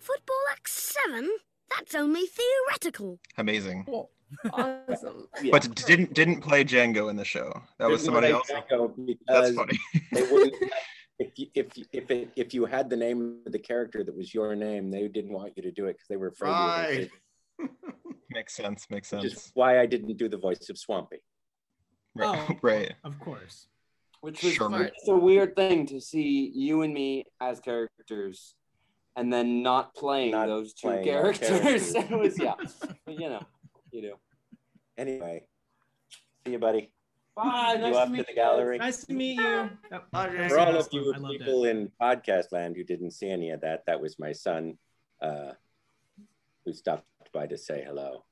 Football X7? That's only theoretical. Amazing. Awesome. But didn't didn't play Django in the show. That was Didn't somebody else. Django That's funny. they wouldn't, if you, if you- if it, if you had the name of the character that was your name, they didn't want you to do it because they were afraid. you Right. Makes sense. Makes Which is sense. why I didn't do the voice of Swampy. Right. Oh, right. Of course. Which was Sherman. it's a weird thing to see you and me as characters, and then not playing Not those two playing characters. characters. it was yeah, but, you know, you do. Anyway, see you, buddy. Bye. You Nice up to meet to the you. gallery? Nice to meet you. Yep. Hi, For all of you I people in podcast land who didn't see any of that, that was my son uh, who stopped by to say hello.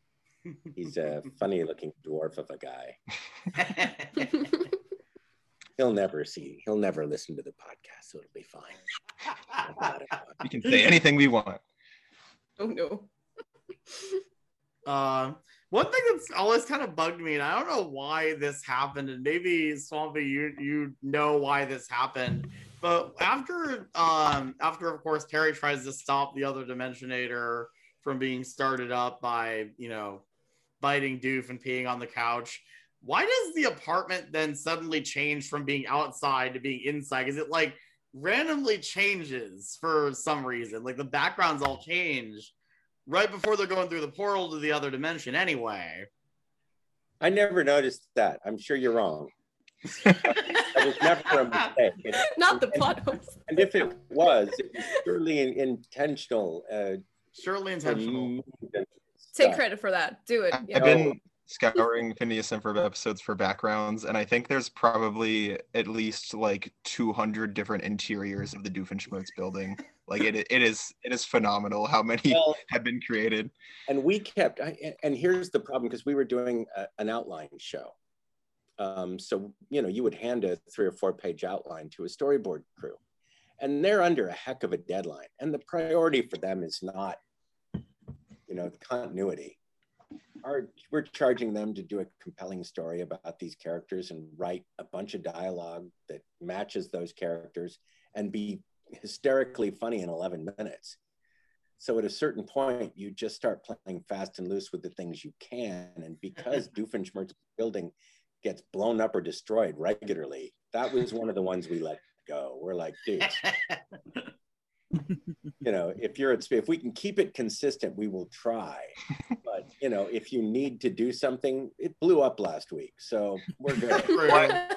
He's a funny looking dwarf of a guy. He'll never see, he'll never listen to the podcast, so it'll be fine. We can say anything we want. Oh no. Um, one thing that's always kind of bugged me, and I don't know why this happened, and maybe Swampy, you you know why this happened. But after um after of course Perry tries to stop the other Dimensionator from being started up by you know biting Doof and peeing on the couch, why does the apartment then suddenly change from being outside to being inside? Is it like randomly changes for some reason? Like the backgrounds all change right before they're going through the portal to the other dimension anyway. I never noticed that. I'm sure you're wrong. that was never a mistake. Not the plot holes. And if it was, it was surely in- intentional. Uh, Surely intentional. Take credit for that. Do it. Yeah. I've been scouring Phineas and Ferb episodes for backgrounds, and I think there's probably at least like 200 different interiors of the Doofenshmirtz building. Like it, it is, it is phenomenal how many Well- have been created. and we kept I, and here's the problem because we were doing a, an outline show um, so you know you would hand a three or four page outline to a storyboard crew and they're under a heck of a deadline and the priority for them is not you know continuity Our, we're charging them to do a compelling story about these characters and write a bunch of dialogue that matches those characters and be hysterically funny in 11 minutes so at a certain point, you just start playing fast and loose with the things you can. And because Doofenshmirtz building gets blown up or destroyed regularly, that was one of the ones we let go. We're like, dude, you know, if you're at, if we can keep it consistent, we will try. But you know, if you need to do something, it blew up last week, so we're good.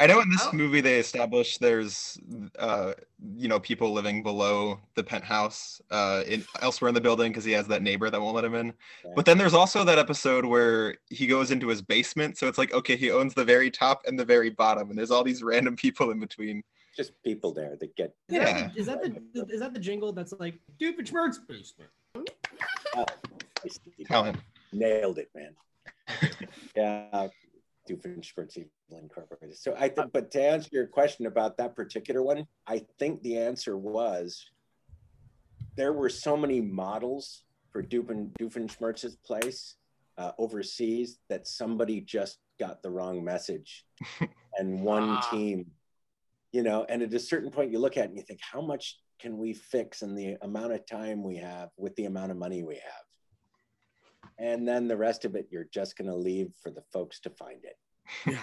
I know in this movie they established there's, uh, you know, people living below the penthouse uh, in elsewhere in the building because he has that neighbor that won't let him in. But then there's also that episode where he goes into his basement, so it's like okay, he owns the very top and the very bottom, and there's all these random people in between. Just people there that get. Is Yeah. is that the is that the jingle that's like Doofenshmirtz basement? Talent. Nailed it, man. yeah, Doofenshmirtz Evil Incorporated. So I think, but to answer your question about that particular one, I think the answer was there were so many models for Doofen, Doofenshmirtz's place uh, overseas that somebody just got the wrong message, and one Ah. team, you know, and at a certain point you look at it and you think, how much can we fix in the amount of time we have with the amount of money we have? and then the rest of it you're just going to leave for the folks to find it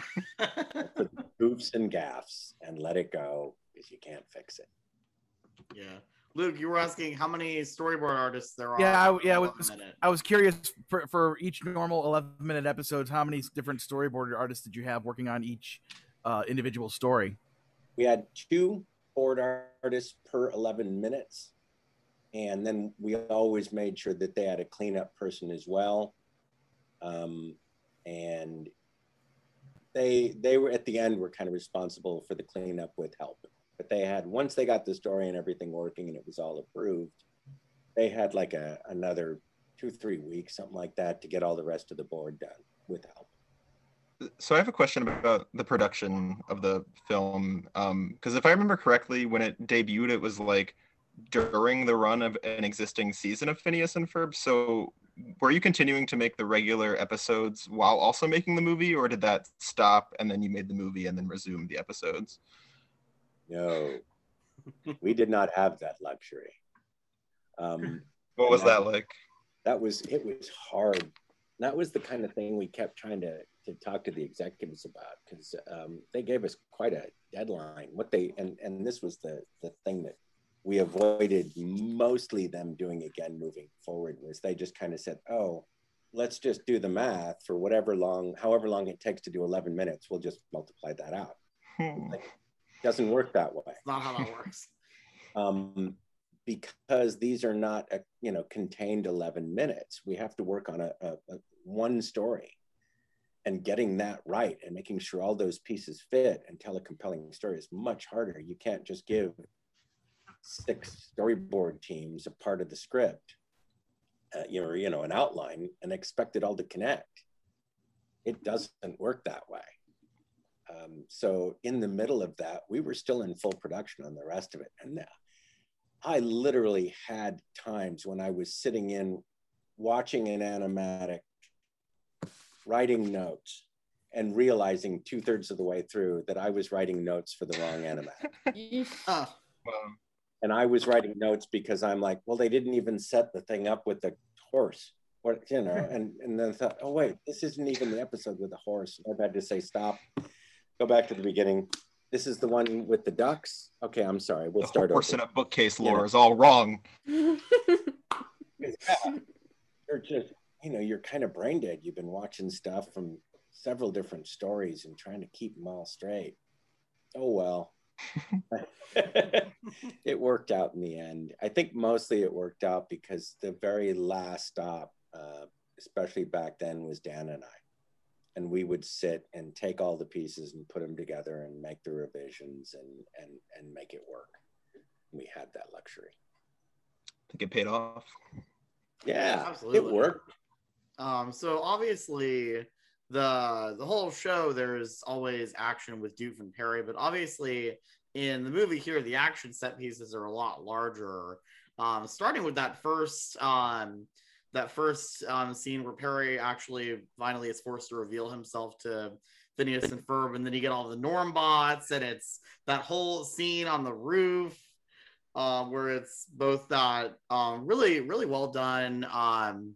for the goofs and gaffs and let it go because you can't fix it Yeah. Luke, you were asking how many storyboard artists there are. Yeah, I, yeah, I Hold on a was. I was curious for, for each normal 11 minute episodes, how many different storyboard artists did you have working on each uh, individual story? We had two board artists per 11 minutes. And then we always made sure that they had a cleanup person as well. Um, and they they were at the end were kind of responsible for the cleanup with help. But they had once they got the story and everything working and it was all approved, they had like a another two, three weeks, something like that, to get all the rest of the board done with help. So I have a question about the production of the film. Because if I remember correctly, when it debuted, it was like during the run of an existing season of Phineas and Ferb. So were you continuing to make the regular episodes while also making the movie, or did that stop and then you made the movie and then resumed the episodes? No, we did not have that luxury. Um, What was and that like? That was it was hard. That was the kind of thing we kept trying to to talk to the executives about because um, they gave us quite a deadline. What they and and this was the the thing that we avoided mostly them doing again moving forward was they just kind of said, oh, let's just do the math for whatever long, however long it takes to do 11 minutes. We'll just multiply that out. Like, doesn't work that way not how that works. um, because these are not a, you know contained 11 minutes we have to work on a, a, a one story and getting that right and making sure all those pieces fit and tell a compelling story is much harder. You can't just give six storyboard teams a part of the script uh, you know you know an outline and expect it all to connect. It doesn't work that way. Um, so in the middle of that we were still in full production on the rest of it. And I literally had times when I was sitting in watching an animatic, writing notes, and realizing two thirds of the way through that I was writing notes for the wrong animatic. Oh, ah. and I was writing notes because I'm like, well, they didn't even set the thing up with the horse. What you know, and and then I thought, oh wait, this isn't even the episode with the horse. I had to say stop, go back to the beginning. This is the one with the ducks. Okay, I'm sorry. We'll The start horse over. in a bookcase You lore know. is all wrong. Yeah. You're just, you know, you're kind of brain dead. You've been watching stuff from several different stories and trying to keep them all straight. Oh well. it worked out in the end. I think mostly it worked out because the very last stop, uh, especially back then, was Dan and I. And we would sit and take all the pieces and put them together and make the revisions and and and make it work. We had that luxury. I think it paid off. Yeah, absolutely. it worked. Um, so obviously the the whole show there's always action with Doof and Perry, but obviously in the movie here the action set pieces are a lot larger. Um, starting with that first um that first um, scene where Perry actually finally is forced to reveal himself to Phineas and Ferb, and then you get all the Norm bots, and it's that whole scene on the roof um, where it's both that um, really, really well done, um,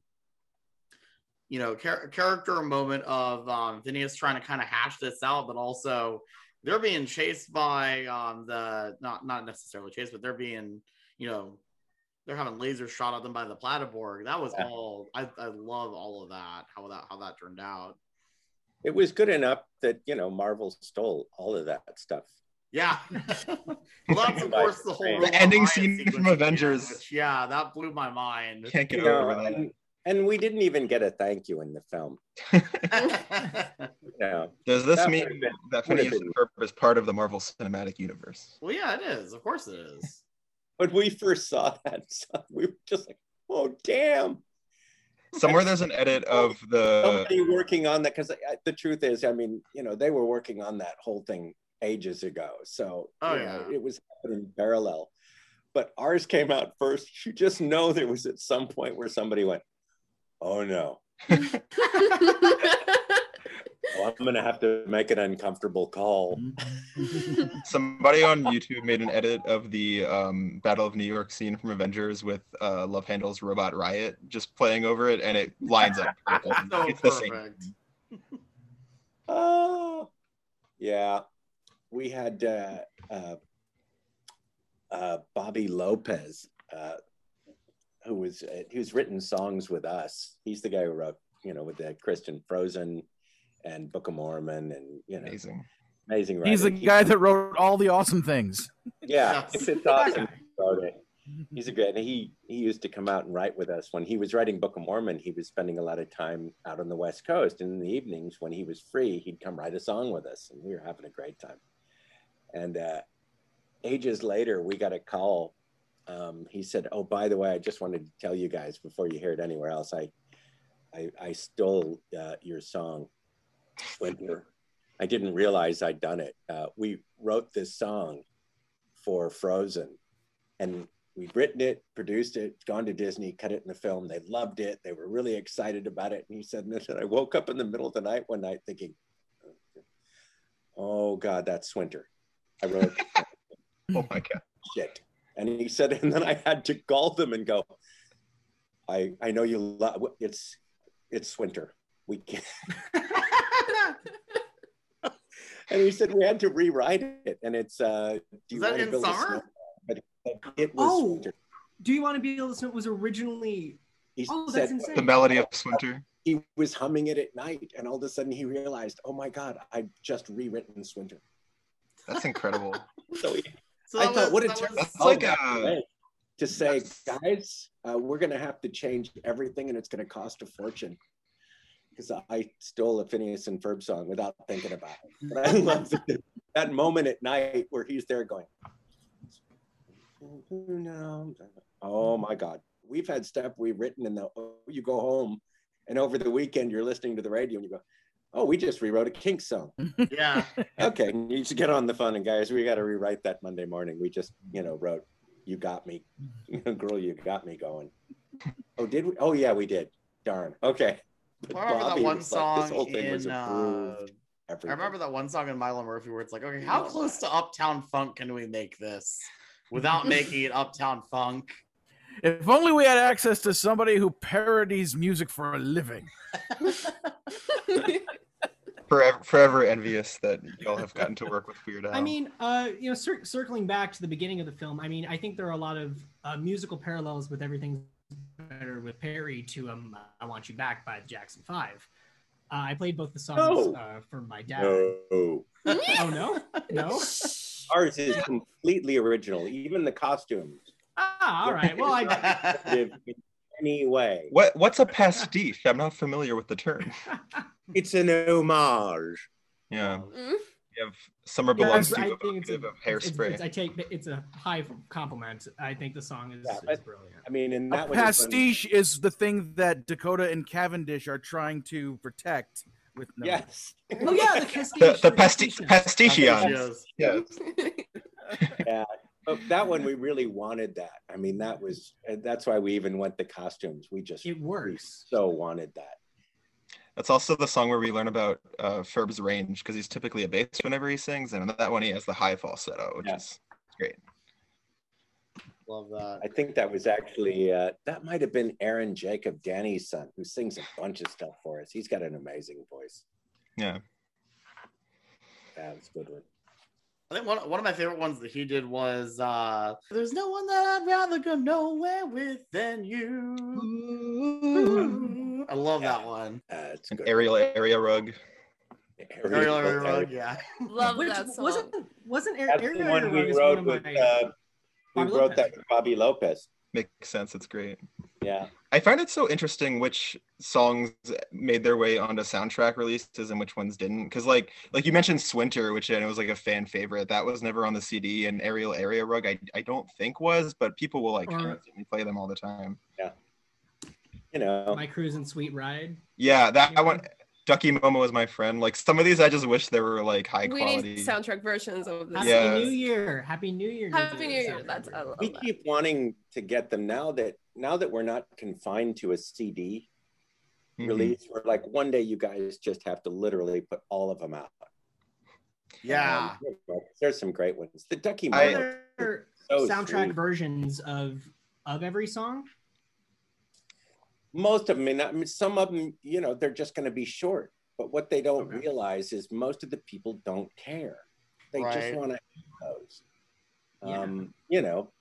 you know, char- character moment of um, Phineas trying to kind of hash this out, but also they're being chased by um, the not not necessarily chased, but they're being, you know, they're having lasers shot at them by the Platyborg. That was Yeah. all. I, I love all of that. How that how that turned out. It was good enough that you know Marvel stole all of that stuff. Yeah. well, that's of course the whole The ending Riot scene sequence from again, Avengers. which, yeah, that blew my mind. Can't get You know, over that. And, and we didn't even get a thank you in the film. yeah. Does this That mean been- that would've Phineas been- and Ferb is part of the Marvel Cinematic Universe? Well, yeah, it is. Of course, it is. When we first saw that, stuff, we were just like, "Oh, damn!" Somewhere there's an edit of the. Somebody working on that because uh, the truth is, I mean, you know, they were working on that whole thing ages ago, so Oh, you know, yeah. it was happening parallel. But ours came out first. You just know there was at some point where somebody went, "Oh no." Oh, I'm gonna have to make an uncomfortable call. Somebody on YouTube made an edit of the um, Battle of New York scene from Avengers with uh, Love Händel's Robot Riot just playing over it, and it lines up. So it's the same. perfect. Oh, yeah. We had uh, uh, uh, Bobby Lopez, uh, who was uh, who's written songs with us. He's the guy who wrote, you know, with the Kristen Frozen and Book of Mormon, and you know, amazing, amazing. He's the writer. guy that wrote all the awesome things. Yeah, it's, it's awesome. Wrote. He's a good. And he he used to come out and write with us when he was writing Book of Mormon. He was spending a lot of time out on the West Coast, and in the evenings when he was free, he'd come write a song with us, and we were having a great time. And uh, ages later, we got a call. Um, he said, "Oh, by the way, I just wanted to tell you guys before you hear it anywhere else. I I, I stole uh, your song, Winter. I didn't realize I'd done it. Uh, we wrote this song for Frozen, and we'd written it, produced it, gone to Disney, cut it in the film. They loved it. They were really excited about it. And he said, and then I woke up in the middle of the night one night thinking, oh God, that's Winter. I wrote, oh my God, shit. And he said, and then I had to call them and go, I, I know you love, it's, it's Winter. We can't. and he said we had to rewrite it, and it's uh, do you Is that want to in build a snow? But it was Oh, winter. do you want to be able to snow? It was originally. He oh, said that's insane. The melody of S'Winter. He was humming it at night, and all of a sudden he realized, oh my god, I just rewritten S'Winter. That's incredible. So, he, So I thought, was- what a that terrible was- That's like a to say, guys, uh, we're going to have to change everything, and it's going to cost a fortune. Because I stole a Phineas and Ferb song without thinking about it. But I love that, that moment at night where he's there going, "Oh my God, we've had stuff we've written, and the, you go home, and over the weekend you're listening to the radio, and you go." Oh, we just rewrote a Kink song. Yeah. okay, you should get on the phone, and guys, we got to rewrite that Monday morning. We just, you know, wrote "You Got Me," girl, you got me going. Oh, did we? Oh, yeah, we did. Darn. Okay. But I remember that one was like, song this whole thing was in, uh, approved. I remember that one song in Milo Murphy where it's like, okay, how close to Uptown Funk can we make this without making it Uptown Funk? If only we had access to somebody who parodies music for a living. forever, forever envious that y'all have gotten to work with Weird Al. I mean, uh, you know, cir- circling back to the beginning of the film, I mean, I think there are a lot of uh, musical parallels with everything better with Perry to um, "I Want You Back" by the Jackson Five. Uh, I played both the songs No. uh, for my dad. No. Oh no, no. Ours is completely original, even the costumes. Ah, all right. Well, I in any way. what what's a pastiche? I'm not familiar with the term. It's an homage. Yeah, Mm. you have Summer Yeah, belongs I to think it's a, of hairspray. it's- I take it's a high compliment. I think the song is, Yeah, is brilliant. I mean, and A that a pastiche is the thing that Dakota and Cavendish are trying to protect with no. Yes. Oh yeah, the the the pasti- pastiches. pastichions. Yeah. yeah. But that one, we really wanted that. I mean, that was, that's why we even went the costumes. We just, it works. so wanted that. That's also the song where we learn about uh, Ferb's range because he's typically a bass whenever he sings, and on that one he has the high falsetto, which Yeah. is great. Love that. I think that was actually, uh, that might have been Aaron Jacob, Danny's son, who sings a bunch of stuff for us. He's got an amazing voice. Yeah. That's a good one. I think one, one of my favorite ones that he did was uh There's no one that I'd rather go nowhere with than you. I love that one. Uh, it's An aerial area rug. Ariel Rug, yeah. Love Which that song. wasn't wasn't Air, That's Air, the Rug we wrote with, my- uh, we wrote Lopez. that with Bobby Lopez. Makes sense. It's great. Yeah. I find it so interesting which songs made their way onto soundtrack releases and which ones didn't. Because like like you mentioned S'Winter, which I know was like a fan favorite. That was never on the CD, and Aerial Area Rug I, I don't think was, but people will like Or- constantly play them all the time. Yeah, you know, My Cruise and Sweet Ride. Yeah, that Yeah. I want Ducky Momo is my friend. Like some of these I just wish there were like high we quality. need soundtrack versions of this. Happy Yeah. New Year. Happy New Year. Happy a New Year. soundtrack That's I version. love we that. keep wanting to get them now that now that we're not confined to a CD Mhm. release. We're like one day you guys just have to literally put all of them out. Yeah. Um, there's some great ones. The Ducky Momo. Are there so soundtrack sweet. versions of of every song? Most of them, and I mean, some of them, you know, they're just going to be short. But what they don't Okay. realize is most of the people don't care. They just want to have those. Um, you know,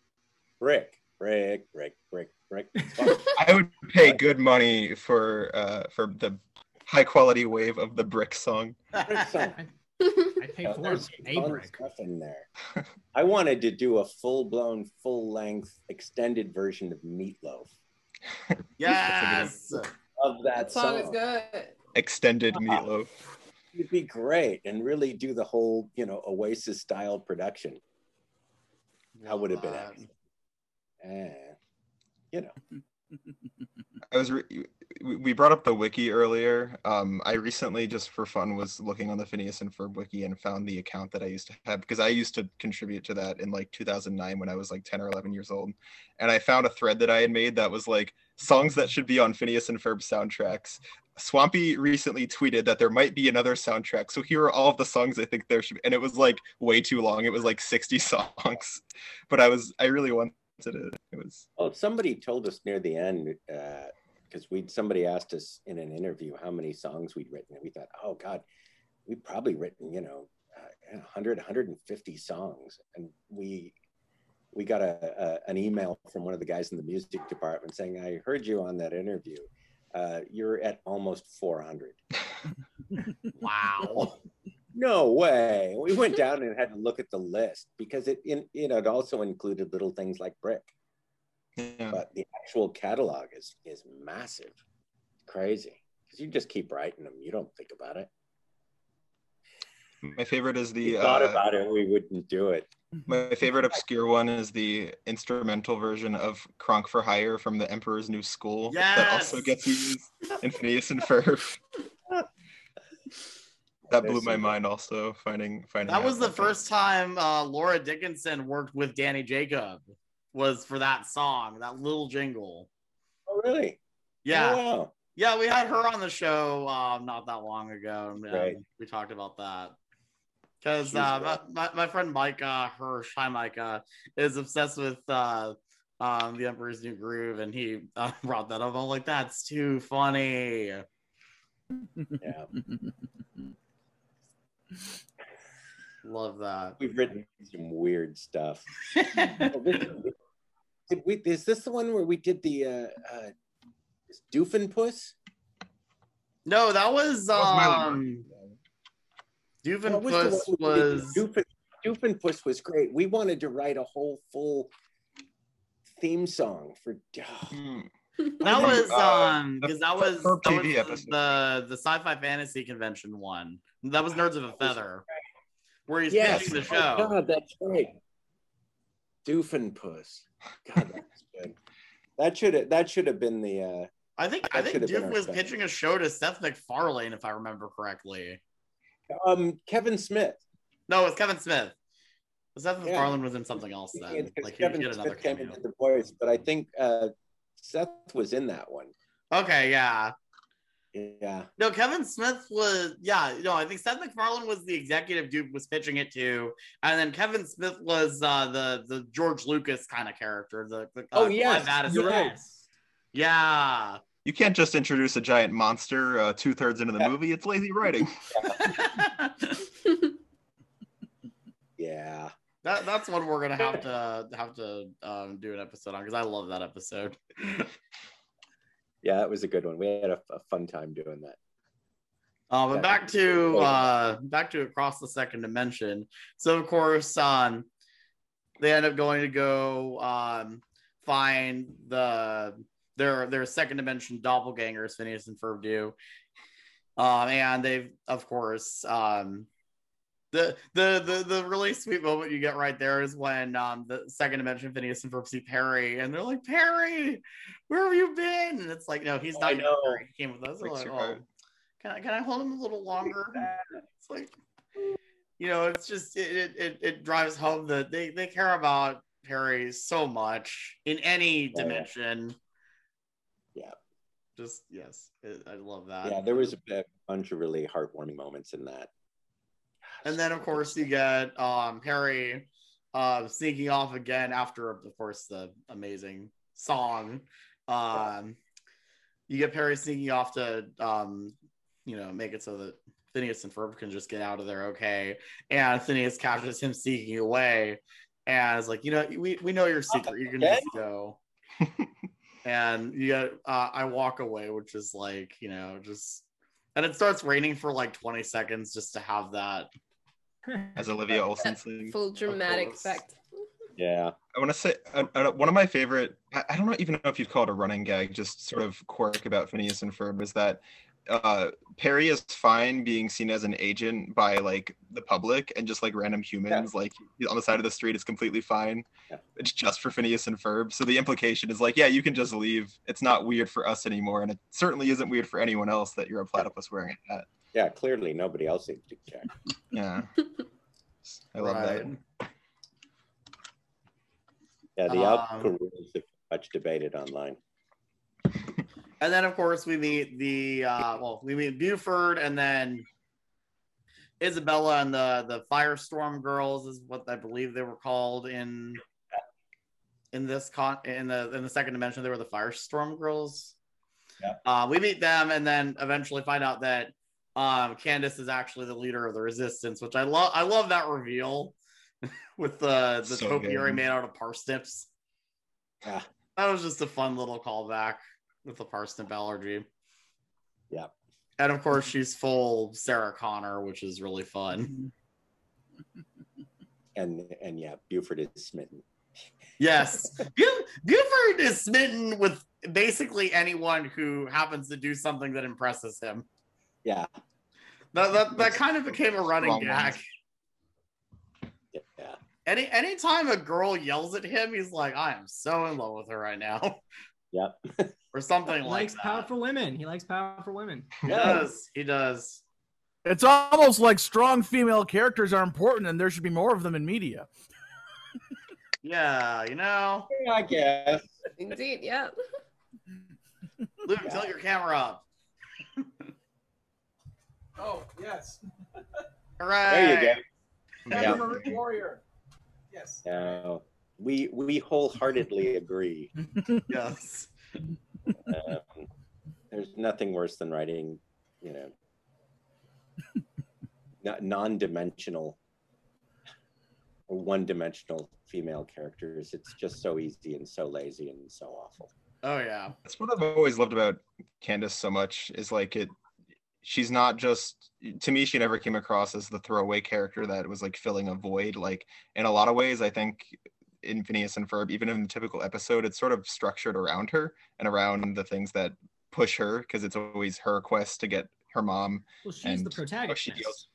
brick, brick, brick, brick, brick. I would pay good money for uh for the high quality wave of the brick song. Brick song. I pay for there's a brick. stuff in there. I wanted to do a full blown, full length, extended version of Meatloaf Yes. of that That song is good. Extended meatloaf. It'd be great and really do the whole, you know, Oasis style production. That would have been excellent. Eh, you know. I was re- we brought up the wiki earlier. Um, I recently, just for fun, was looking on the Phineas and Ferb wiki and found the account that I used to have because I used to contribute to that in like 2009 when I was like 10 or 11 years old, and I found a thread that I had made that was like songs that should be on Phineas and Ferb soundtracks. Swampy recently tweeted that there might be another soundtrack, so here are all of the songs I think there should be, and it was like way too long. It was like 60 songs, but I was I really wanted it. It was Well, somebody told us near the end uh, because we somebody asked us in an interview how many songs we'd written, and we thought, oh God, we've probably written, you know, uh, 100, 150 songs, and we we got a, a an email from one of the guys in the music department saying, I heard you on that interview. Uh, you're at almost 400. Wow. No way. We went down and had to look at the list because it, in, you know, it also included little things like brick. But the actual catalog is is massive, crazy. Because you just keep writing them. You don't think about it. my favorite is the We thought uh, about it, we wouldn't do it. My favorite obscure one is the instrumental version of Kronk for Hire from The Emperor's New School that also gets used in Phineas and Ferb. That blew my mind also finding finding That was the about first time uh, Laura Dickinson worked with Danny Jacob. Was for that song, that little jingle. Oh, really? Yeah. Oh, wow. Yeah, we had her on the show um, not that long ago. and, Right. We talked about that. Because uh, my, my, my friend Micah Hirsch, hi Micah, is obsessed with uh, um, The Emperor's New Groove, and he uh, brought that up. I'm like, that's too funny. Yeah. Love that. We've written some weird stuff. Oh, did we, is this the one where we did the uh, uh, Doofenpuss? No, that was was my um, What was the Doofenpuss one was Doofen, Doofenpuss was great. We wanted to write a whole full theme song for. That was um because that was, that TV was the the sci-fi fantasy convention one. That was Nerds of a Feather, where he's yes, pitching the oh, show. God, that's right. Doofenpuss. God, that's good. That should have that should have been the. Uh, I think I think should have been Doof was special. pitching a show to Seth MacFarlane, if I remember correctly. um Kevin Smith. No, it's Kevin Smith. Seth Yeah. MacFarlane was in something else then. It's 'cause Like he, he Kevin another Smith came cameo. into the voice, but I think uh, Seth was in that one. Okay, yeah. Yeah. No, Kevin Smith was yeah, no, I think Seth MacFarlane was the executive dude was pitching it to, and then Kevin Smith was uh the the George Lucas kind of character. The, the Oh, uh, yes, Clive Addison. you're right. Yeah. You can't just introduce a giant monster uh, two thirds into the Yeah. movie. It's lazy writing. Yeah. That that's one we're gonna have to have to um, do an episode on because I love that episode. Yeah, that was a good one. We had a, a fun time doing that. Uh, but back to uh, back to across the second dimension. So of course, um, they end up going to go um, find the their their second dimension doppelgangers, Phineas and Ferb do, um, and they've of course um, the, the the the really sweet moment you get right there is when um, the second dimension Phineas and Ferb see Perry, and they're like, Perry, where have you been? And it's like, no, he's not. Know. Perry. He came with us. Like, oh, can I, can I hold him a little longer? It's like, you know, it's just it it, it, it drives home that they they care about Perry so much in any Yeah. dimension. Yeah. Just yes, it, I love that. Yeah, there was a bunch of really heartwarming moments in that. And then of course you get um Perry uh sneaking off again after of course the amazing song. Um you get Perry sneaking off to um you know make it so that Phineas and Ferb can just get out of there okay. And Phineas catches him sneaking away and it's like, you know, we, we know your secret. You can just go. and you got, uh, I walk away, which is like, you know, just, and it starts raining for like 20 seconds just to have that. As Olivia Olson sings. Full dramatic effect. Yeah. I want to say uh, uh, one of my favorite. I, I don't know even know if you'd call it a running gag, just sort of quirk about Phineas and Ferb is that uh, Perry is fine being seen as an agent by like the public and just like random humans, like on the side of the street is completely fine. It's just for Phineas and Ferb. So the implication is like, yeah, you can just leave. It's not weird for us anymore, and it certainly isn't weird for anyone else that you're a platypus wearing a hat. Yeah, clearly nobody else seems to care. Yeah, I love that. Yeah, the Um, OWCA rules are much debated online. And then, of course, we meet the uh, well, we meet Buford, and then Isabella and the the Firestorm girls is what I believe they were called in in this con in the in the second dimension. They were the Firestorm girls. Yeah. Uh, we meet them, and then eventually find out that um, Candace is actually the leader of the Resistance, which I love. I love that reveal with the the So topiary made out of parsnips. Yeah. That was just a fun little callback with the parsnip allergy. Yeah. And of course, she's full Sarah Connor, which is really fun. And and yeah, Buford is smitten. Yes. Buford is smitten with basically anyone who happens to do something that impresses him. Yeah. That, that, that kind of became a running gag. Yeah. Any anytime a girl yells at him, he's like, I am so in love with her right now. Yep. or something He like likes that. powerful women. He likes powerful women. He does. He does. It's almost like strong female characters are important, and there should be more of them in media. Yeah, you know. I guess. Indeed, yeah. Luke, tilt your camera up. Oh yes, Hooray. There you go. I'm Yeah. a Marine warrior. Yes. No, we we wholeheartedly agree. Yes. Um, there's nothing worse than writing, you know, non-dimensional or one-dimensional female characters. It's just so easy and so lazy and so awful. Oh yeah. That's what I've always loved about Candace so much is like it she's not just to me she never came across as the throwaway character that was like filling a void like in a lot of ways I think in Phineas and Ferb even in the typical episode it's sort of structured around her and around the things that push her because it's always her quest to get her mom Well, she's the protagonist. she deals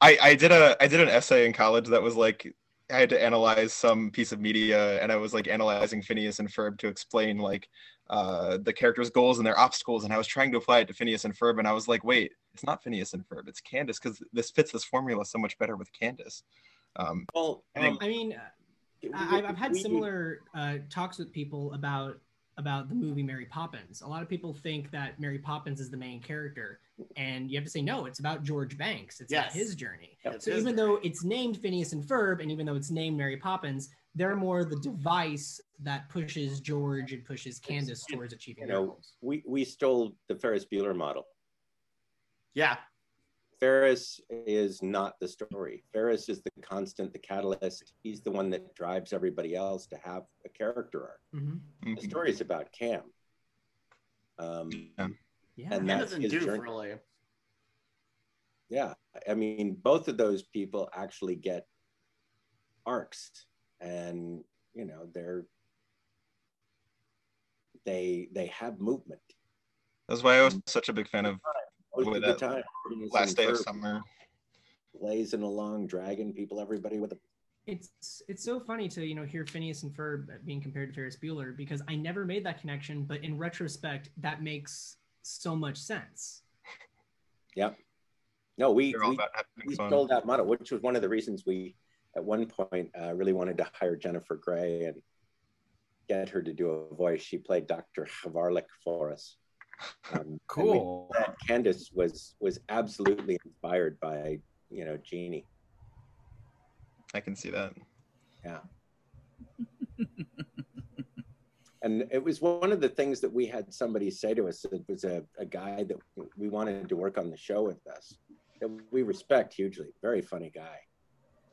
I, I did a I did an essay in college that was like I had to analyze some piece of media and I was like analyzing Phineas and Ferb to explain like uh, the characters' goals and their obstacles and I was trying to apply it to Phineas and Ferb and I was like, wait, it's not Phineas and Ferb, it's Candace because this fits this formula so much better with Candace. Um, Well, I I mean, I- I've, I've had similar uh, talks with people about about the movie Mary Poppins. A lot of people think that Mary Poppins is the main character, and you have to say no. It's about George Banks. It's about his journey. It's So his even though it's named Phineas and Ferb, and even though it's named Mary Poppins, they're more the device that pushes George and pushes Candace towards achieving you their know, goals. we we stole the Ferris Bueller model. Yeah. Ferris is not the story. Ferris is the constant, the catalyst. He's the one that drives everybody else to have a character arc. Mhm. The story is about Cam. Um, Yeah. and He that's doesn't his do journey. really. Yeah, I mean, both of those people actually get arcs, and you know, they're they they have movement. that's why I was such a big fan of with the that time, last day of summer. blazing along, dragging people, everybody with a It's it's so funny to you know hear Phineas and Ferb being compared to Ferris Bueller because I never made that connection, but in retrospect, that makes so much sense. Yep. No, we we, about we fun. stole that model, which was one of the reasons we, at one point, uh, really wanted to hire Jennifer Grey and get her to do a voice. She played Dr. Havarlik for us. Um, we- Cool. that Candace was was absolutely inspired by you know Jeanie. I can see that. Yeah. and it was one of the things that we had somebody say to us. It was a, a guy that we wanted to work on the show with us that we respect hugely. Very funny guy.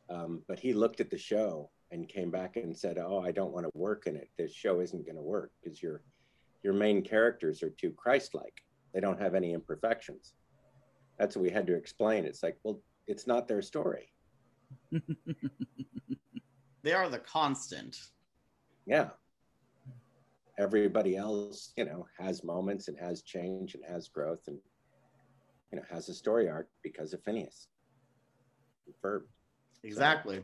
Um, but he looked at the show and came back and said, "Oh, I don't want to work in it. This show isn't going to work because your your main characters are too Christ-like. They don't have any imperfections." That's what we had to explain. It's like, well, it's not their story. They are the constant. Yeah. Everybody else, you know, has moments and has change and has growth and you know has a story arc because of Phineas. and Exactly.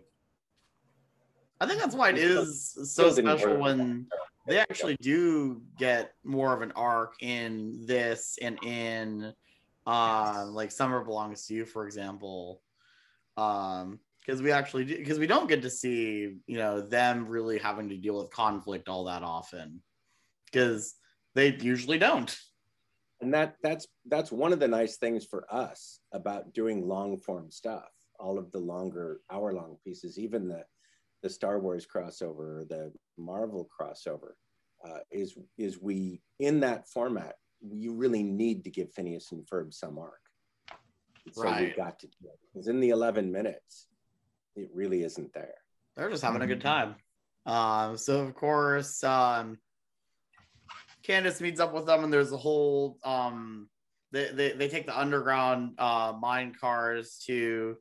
I think that's why it is so special when they actually do get more of an arc in this and in uh like Summer Belongs to You, for example. Um because we actually do because we don't get to see, you know, them really having to deal with conflict all that often. Because they usually don't. and that that's that's one of the nice things for us about doing long form stuff all of the longer hour long pieces even the the star wars crossover or the marvel crossover uh, is is we in that format you really need to give phineas and ferb some arc so we Right. got to do it because in the 11 minutes it really isn't there they're just having a good time. Um, so of course, um, Candace meets up with them, and there's a whole um, they, they they take the underground uh, mine cars to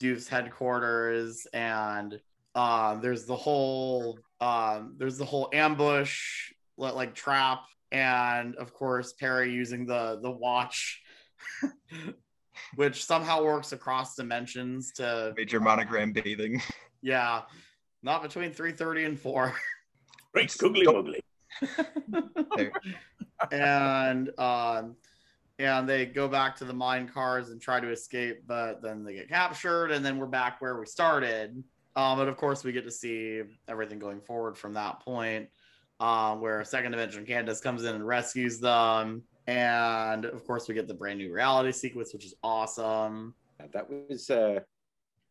Duke's headquarters, and um, there's the whole um, there's the whole ambush like trap, and of course Perry using the the watch. Which somehow works across dimensions to Major monogram bathing. yeah, not between three thirty and four. Great googly moogly. and um, and they go back to the mine cars and try to escape, but then they get captured, and then we're back where we started. Um, but of course, we get to see everything going forward from that point, um, where Second Dimension Candace comes in and rescues them, and of course, we get the brand new reality sequence, which is awesome. that was uh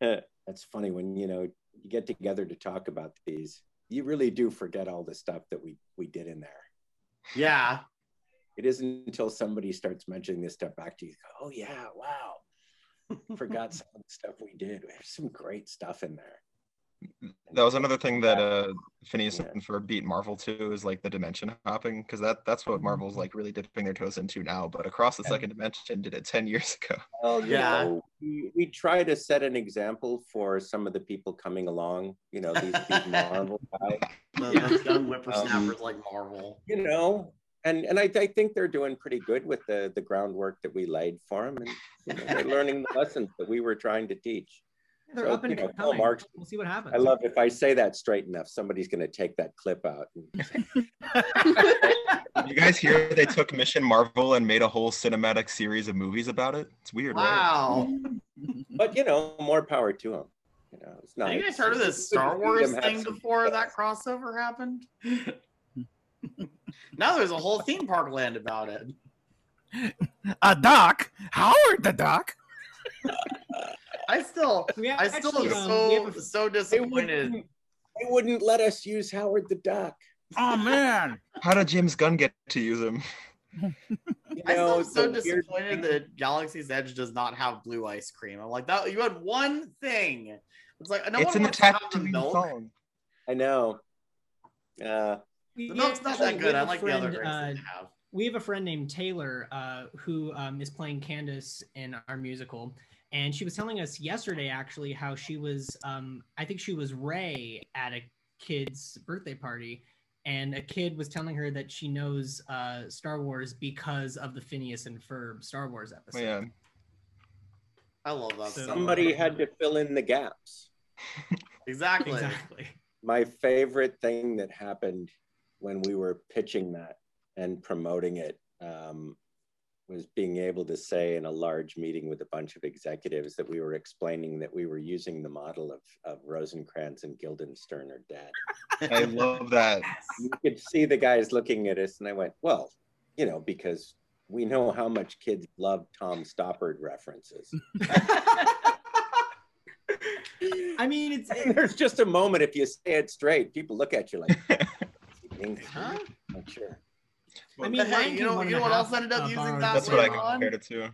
that's funny when you know you get together to talk about these you really do forget all the stuff that we we did in there Yeah, it isn't until somebody starts mentioning this stuff back to you go, oh yeah wow forgot some of the stuff we did there's some great stuff in there mm-hmm. That was another thing that uh Phineas and Ferb beat Marvel to is like the dimension hopping because that that's what Marvel's mm-hmm. like really dipping their toes into now. But across the second dimension did it ten years ago. well you Yeah. know, we, we try to set an example for some of the people coming along you know these big marvel guys the, the young um, whippersnappers like Marvel. you know and and I, I think they're doing pretty good with the the groundwork that we laid for them and you know, they're learning the lessons that we were trying to teach They're So, up and you know, Paul. Marx- We'll see what happens. I love if I say that straight enough, somebody's going to take that clip out. You guys hear they took Mission Marvel and made a whole cinematic series of movies about it? It's weird, right? Wow. but you know, more power to them. You know, it's not. Have you guys heard of this Star Wars thing before that crossover happened? now there's a whole theme park land about it. A doc, Howard the doc. I still, We I still actually, am um, so we have a- so disappointed. They wouldn't let us use Howard the Duck. Oh man. How did James Gunn get to use him? You I still am so the weird disappointed that Galaxy's Edge does not have blue ice cream. I'm like, that you had one thing. It's like no it's one in the to have the Tatooine milk. song. I know. Uh, We The milk's not that we good. have I a like the other drinks uh, they have. we have a friend named Taylor uh, who um, is playing Candace in our musical, and she was telling us yesterday actually how she was, um, I think she was Rey at a kid's birthday party, and a kid was telling her that she knows uh, Star Wars because of the Phineas and Ferb Star Wars episode. Yeah. I love that. So- so somebody had to fill in the gaps. exactly. Exactly. My favorite thing that happened when we were pitching that and promoting it um, was being able to say in a large meeting with a bunch of executives that we were explaining that we were using the model of, of Rosencrantz and Guildenstern are dead. I love that. you could see the guys looking at us, and I went, "Well, you know, because we know how much kids love Tom Stoppard references." I mean, it's And there's just a moment if you say it straight, people look at you like, English, Huh? not sure. I mean, hey, you know, you know what half, else ended up uh, using borrowed that That's what I compared it to.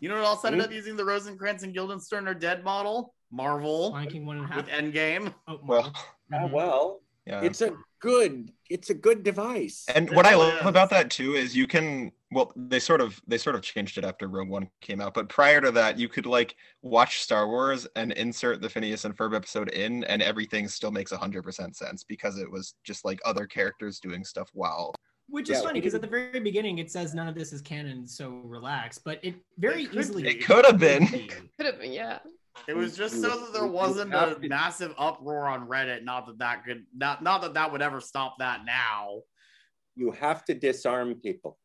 You know what else ended up using the Rosencrantz and Guildenstern are dead model? Marvel Lion King one and a half. with Endgame. Oh, Well, Ah, well, yeah. it's a good it's a good device. And It what I love about that too is you can well they sort of they sort of changed it after Rogue One came out, but prior to that you could like watch Star Wars and insert the Phineas and Ferb episode in and everything still makes 100% sense because it was just like other characters doing stuff while Which is Yeah, funny because at the very beginning it says none of this is canon, so relax. But it very It could easily it could have been Could have been, yeah. It was just so that there wasn't a massive uproar on Reddit. Not that that could not not that that would ever stop that now. You have to disarm people.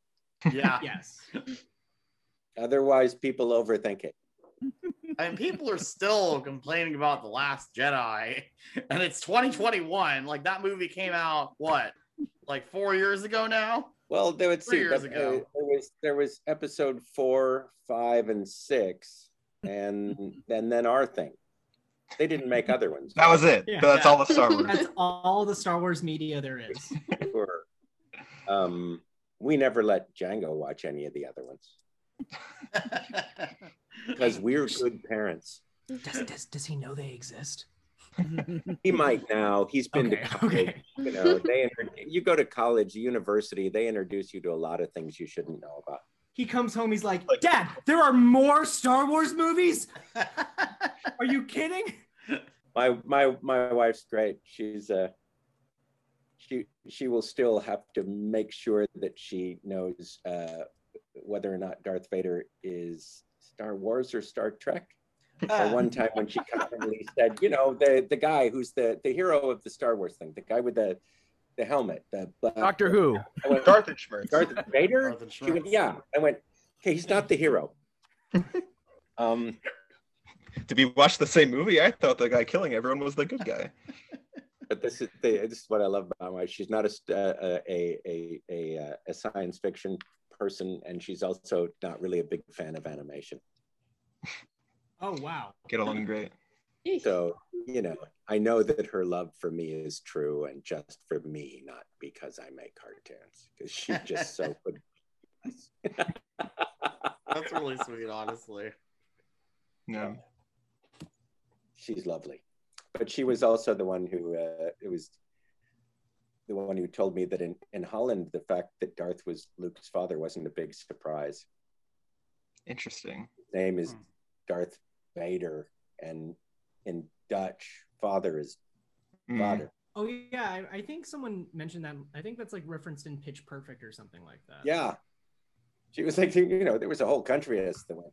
Yeah, Yes. Otherwise, people overthink it. and people are still complaining about the Last Jedi, and it's 2021. Like that movie came out what, like four years ago now. Well, they would Three see. years but, ago. uh, there was there was episode four, five, and six, and and then our thing. They didn't make other ones. that was it. Yeah. That's all the Star Wars. That's all the Star Wars media there is. Sure. Um, we never let Django watch any of the other ones because we're good parents. Does, does, does he know they exist? He might now. He's been Okay, to college. okay. You know, they inter- you go to college, university. They introduce you to a lot of things you shouldn't know about. He comes home, he's like, Dad, there are more Star Wars movies? Are you kidding? my my my wife's great she's uh she she will still have to make sure that she knows uh whether or not darth vader is star wars or star trek or one time when she kindly said you know the the guy who's the the hero of the star wars thing the guy with the the helmet the black, Doctor Who. Went, Darth Schmerz. darth vader Darth she went yeah i went okay he's not the hero um Did we watch the same movie? I thought the guy killing everyone was the good guy. But this is the, this is what I love about my. She's not a st- uh, a a a uh, a science fiction person, and she's also not really a big fan of animation. Oh, wow. Get along great. So you know, I know that her love for me is true, and just for me, not because I make cartoons. Because she's just so good. That's really sweet, honestly. No. she's lovely, but she was also the one who uh, it was the one who told me that in in Holland, the fact that Darth was Luke's father wasn't a big surprise. Interesting. His name is Hmm. Darth Vader, and in Dutch, father is Mm. father. Oh, yeah. I, I think someone mentioned that. I think that's like referenced in Pitch Perfect or something like that. Yeah. She was like, you know, there was a whole country as the one.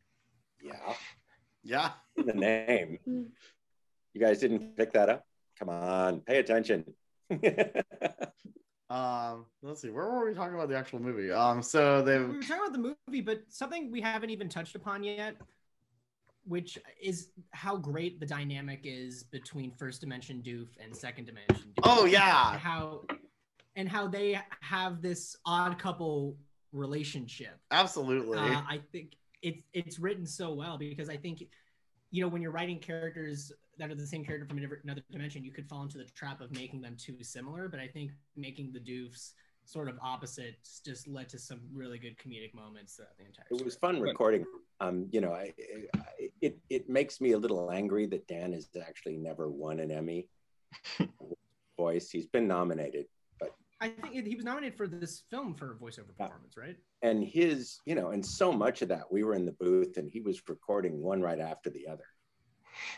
yeah, Yeah. the name. You guys didn't pick that up? Come on, pay attention. Um, let's see. Where were we talking about the actual movie? Um, so they We were talking about the movie, but something we haven't even touched upon yet, which is how great the dynamic is between First Dimension Doof and Second Dimension Doof. Oh, yeah. How and how they have this odd couple relationship. absolutely. Uh, I think it's it's written so well because I think you know when you're writing characters that are the same character from another dimension, you could fall into the trap of making them too similar. But I think making the doofs sort of opposites just led to some really good comedic moments throughout the entire. it was fun recording. Um, you know, I, I, it it makes me a little angry that Dan has actually never won an Emmy. Voice. He's been nominated, but I think he was nominated for this film for voiceover performance, right? and his, you know, and so much of that we were in the booth and he was recording one right after the other.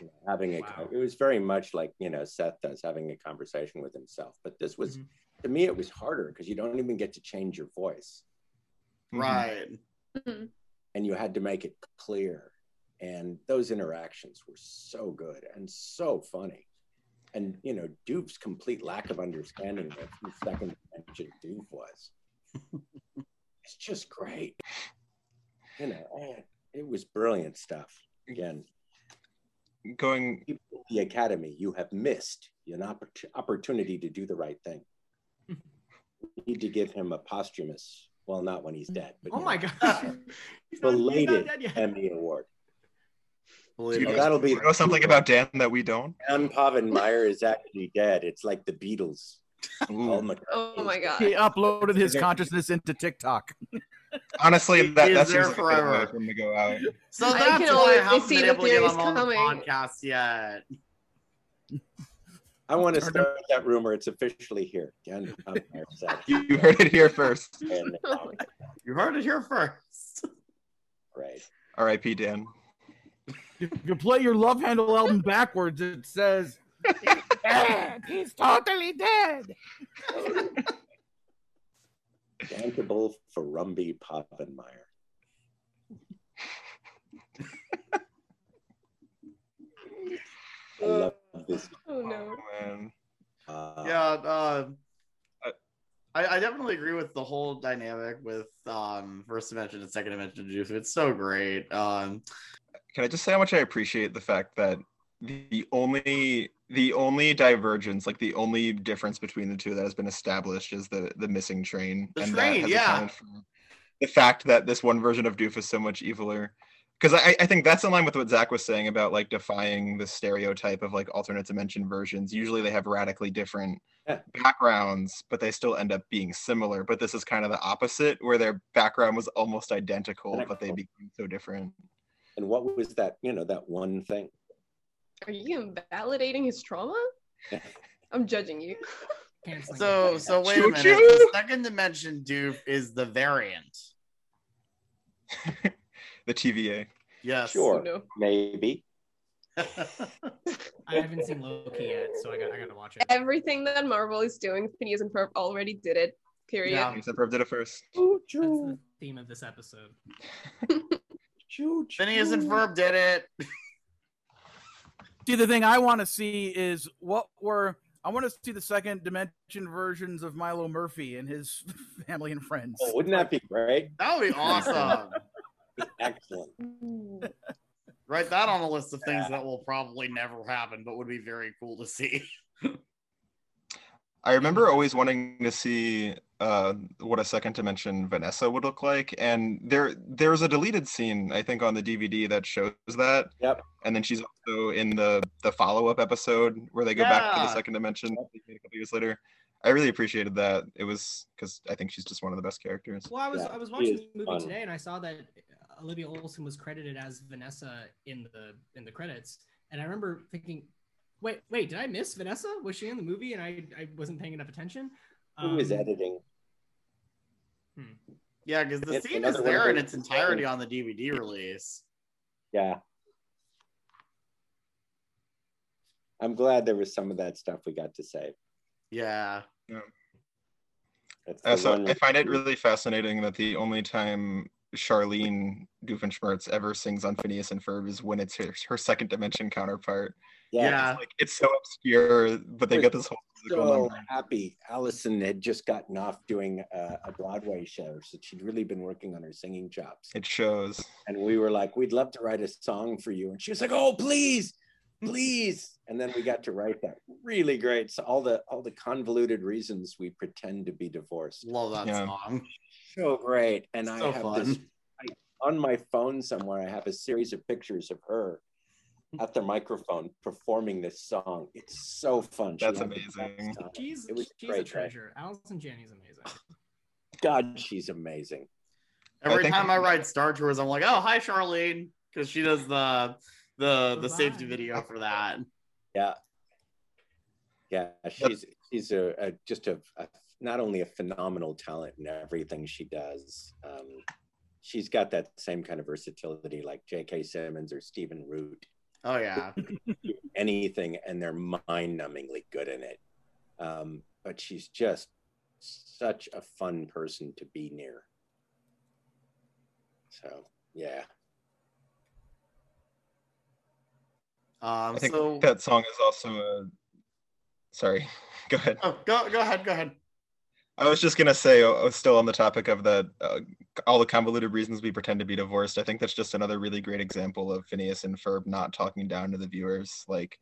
You know, having a, Wow. it was very much like you know Seth does having a conversation with himself. But this was Mhm. to me it was harder because you don't even get to change your voice. Mhm. right. Mhm. and you had to make it clear. And those interactions were so good and so funny. And you know, Doof's complete lack of understanding of who second dimension Doof was. it's just great. You know, and it was brilliant stuff. Again, Going the academy, you have missed an oppor- opportunity to do the right thing. you need to give him a posthumous, well, not when he's dead, but Oh my know, gosh, he's not, he's not belated. Emmy award. Believe Do you know- that'll be you know something about Dan that we don't? Dan Povenmire is actually dead. It's like the Beatles. Ooh. Paul McCartney Oh my god. Oh he uploaded his consciousness into TikTok. Honestly, that that is there seems like a good way forever. for him to go out. So I that's can why I haven't see been the able to get him on the coming. podcast yet. I want to start that rumor. It's officially here. Dan You heard it here first. And, um, You heard it here first. right. R.I.P. Dan. If you play your Love Händel album backwards, it says, "He's dead. He's totally dead." Bankable for Rumby Poppenmeyer. I love this. Oh no. Man. Uh, yeah, uh, I, I definitely agree with the whole dynamic with um first dimension and second dimension juice. It's so great. Um, Can I just say how much I appreciate the fact that the only the only divergence, like the only difference between the two that has been established is the the missing train. The that train, yeah. The fact that this one version of Doof is so much eviler. Because I, I think that's in line with what Zach was saying about like defying the stereotype of like alternate dimension versions. Usually they have radically different Yeah. backgrounds, but they still end up being similar. But this is kind of the opposite, where their background was almost identical, but they became so different. And what was that? You know, that one thing. Are you invalidating his trauma? I'm judging you. Canceling so it. so wait a minute. The second dimension dupe is the variant. The TVA. Yes. Sure, no. maybe. I haven't seen Loki yet, so I got I gotta watch it. Everything that Marvel is doing, Phineas and Ferb already did it. Period. Yeah. Except Herb did it first. That's the theme of this episode. Phineas and Ferb did it. See, the thing I want to see is what were I want to see the second dimension versions of Milo Murphy and his family and friends. Oh, wouldn't that be great? That would be awesome. Excellent. Write that on a list of things that will probably never happen, but would be very cool to see. I remember always wanting to see uh, what a second dimension Vanessa would look like, and there there's a deleted scene I think on the DVD that shows that. Yep. And then she's also in the the follow up episode where they go back to the second dimension a couple years later. I really appreciated that. It was because I think she's just one of the best characters. Well, I was Yeah, I was watching the movie fun. today, and I saw that Olivia Olson was credited as Vanessa in the in the credits, and I remember thinking, wait, wait, did I miss Vanessa? Was she in the movie, and I I wasn't paying enough attention? Who is Um, editing? Yeah, because the It's scene is another one of there in its entirety on the DVD release. Yeah. I'm glad there was some of that stuff we got to say. Yeah. That's Uh, so I find it really fascinating that the only time Charlene Doofenshmirtz ever sings on Phineas and Ferb is when it's her, her second dimension counterpart. Yeah. Like it's so obscure, but they get this whole so number. happy. Allison had just gotten off doing a, a Broadway show, so she'd really been working on her singing chops. It shows. And we were like, "We'd love to write a song for you," and she was like, "Oh, please, please!" And then we got to write that really great. So all the all the convoluted reasons we pretend to be divorced. Love that Yeah. song. So great. And I have fun. this I, on my phone somewhere. I have a series of pictures of her at the microphone performing this song. It's so fun. She That's had amazing. She's It was a she's a great day. treasure. Allison Janney's amazing. God, she's amazing. Every think- time I ride Star Tours, I'm like, oh, hi, Charlene, because she does the the the safety video for that. Yeah. Yeah, she's she's a, a just a, a not only a phenomenal talent in everything she does. Um, she's got that same kind of versatility like J.K. Simmons or Stephen Root. Oh yeah. anything and they're mind-numbingly good in it. Um, but she's just such a fun person to be near. So yeah, Um, I think so that song is also a. Sorry, go ahead. oh, go go ahead, go ahead. I was just gonna say, uh, still on the topic of the uh, all the convoluted reasons we pretend to be divorced. I think that's just another really great example of Phineas and Ferb not talking down to the viewers. Like,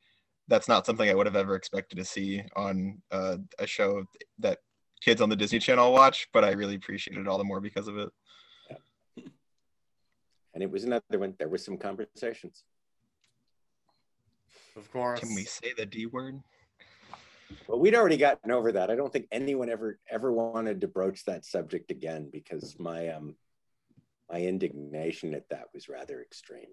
that's not something I would have ever expected to see on uh, a show that kids on the Disney Channel watch. But I really appreciate it all the more because of it. and it was another one. There were some conversations. Of course. Can we say the D word? But we'd already gotten over that. I don't think anyone ever ever wanted to broach that subject again because my um my indignation at that was rather extreme.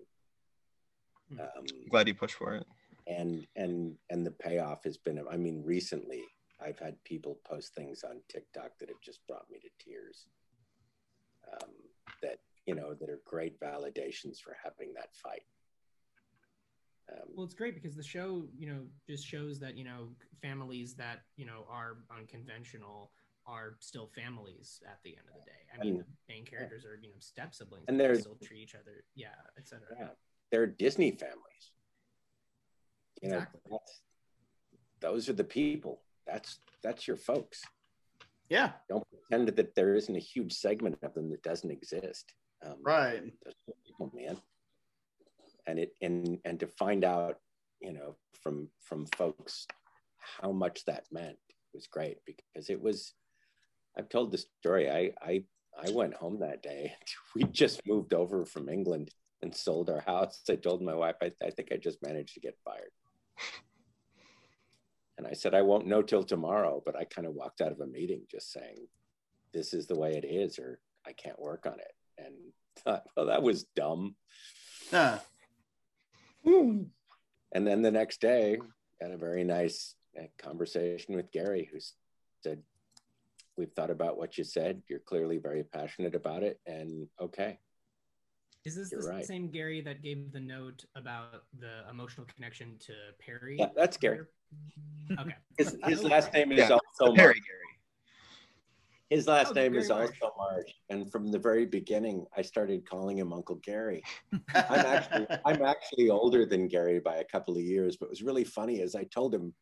Um, Glad you pushed for it. and and and the payoff has been i mean recently i've had people post things on tiktok that have just brought me to tears um, that you know that are great validations for having that fight um, Well, it's great because the show, you know, just shows that you know families that you know are unconventional are still families at the end of the day. I mean, And- the main characters are you know step siblings, And but they there's- still treat each other, yeah, etc. yeah. They're disney families. You know Exactly. that's, those are the people. That's that's your folks. Yeah. Don't pretend that there isn't a huge segment of them that doesn't exist. Um, Right. those people man and it and and to find out you know from from folks how much that meant was great because it was i've told the story. I i i went home that day. We just moved over from england and sold our house. I told my wife i, I think i just managed to get fired. And i said i won't know till tomorrow but i kind of walked out of a meeting just saying this is the way it is or i can't work on it. And thought well that was dumb. Huh. and then the next day, had a very nice uh, conversation with Gary, who said, "We've thought about what you said. You're clearly very passionate about it, and okay." Is this You're the right. same Gary that gave the note about the emotional connection to Perry? Yeah, that's Gary. Okay. His, his last name is Yeah, also Perry Marsh. His last Oh, name is Marsh. also Marsh, and from the very beginning, I started calling him Uncle Gary. I'm actually I'm actually older than Gary by a couple of years, but it was really funny as I told him,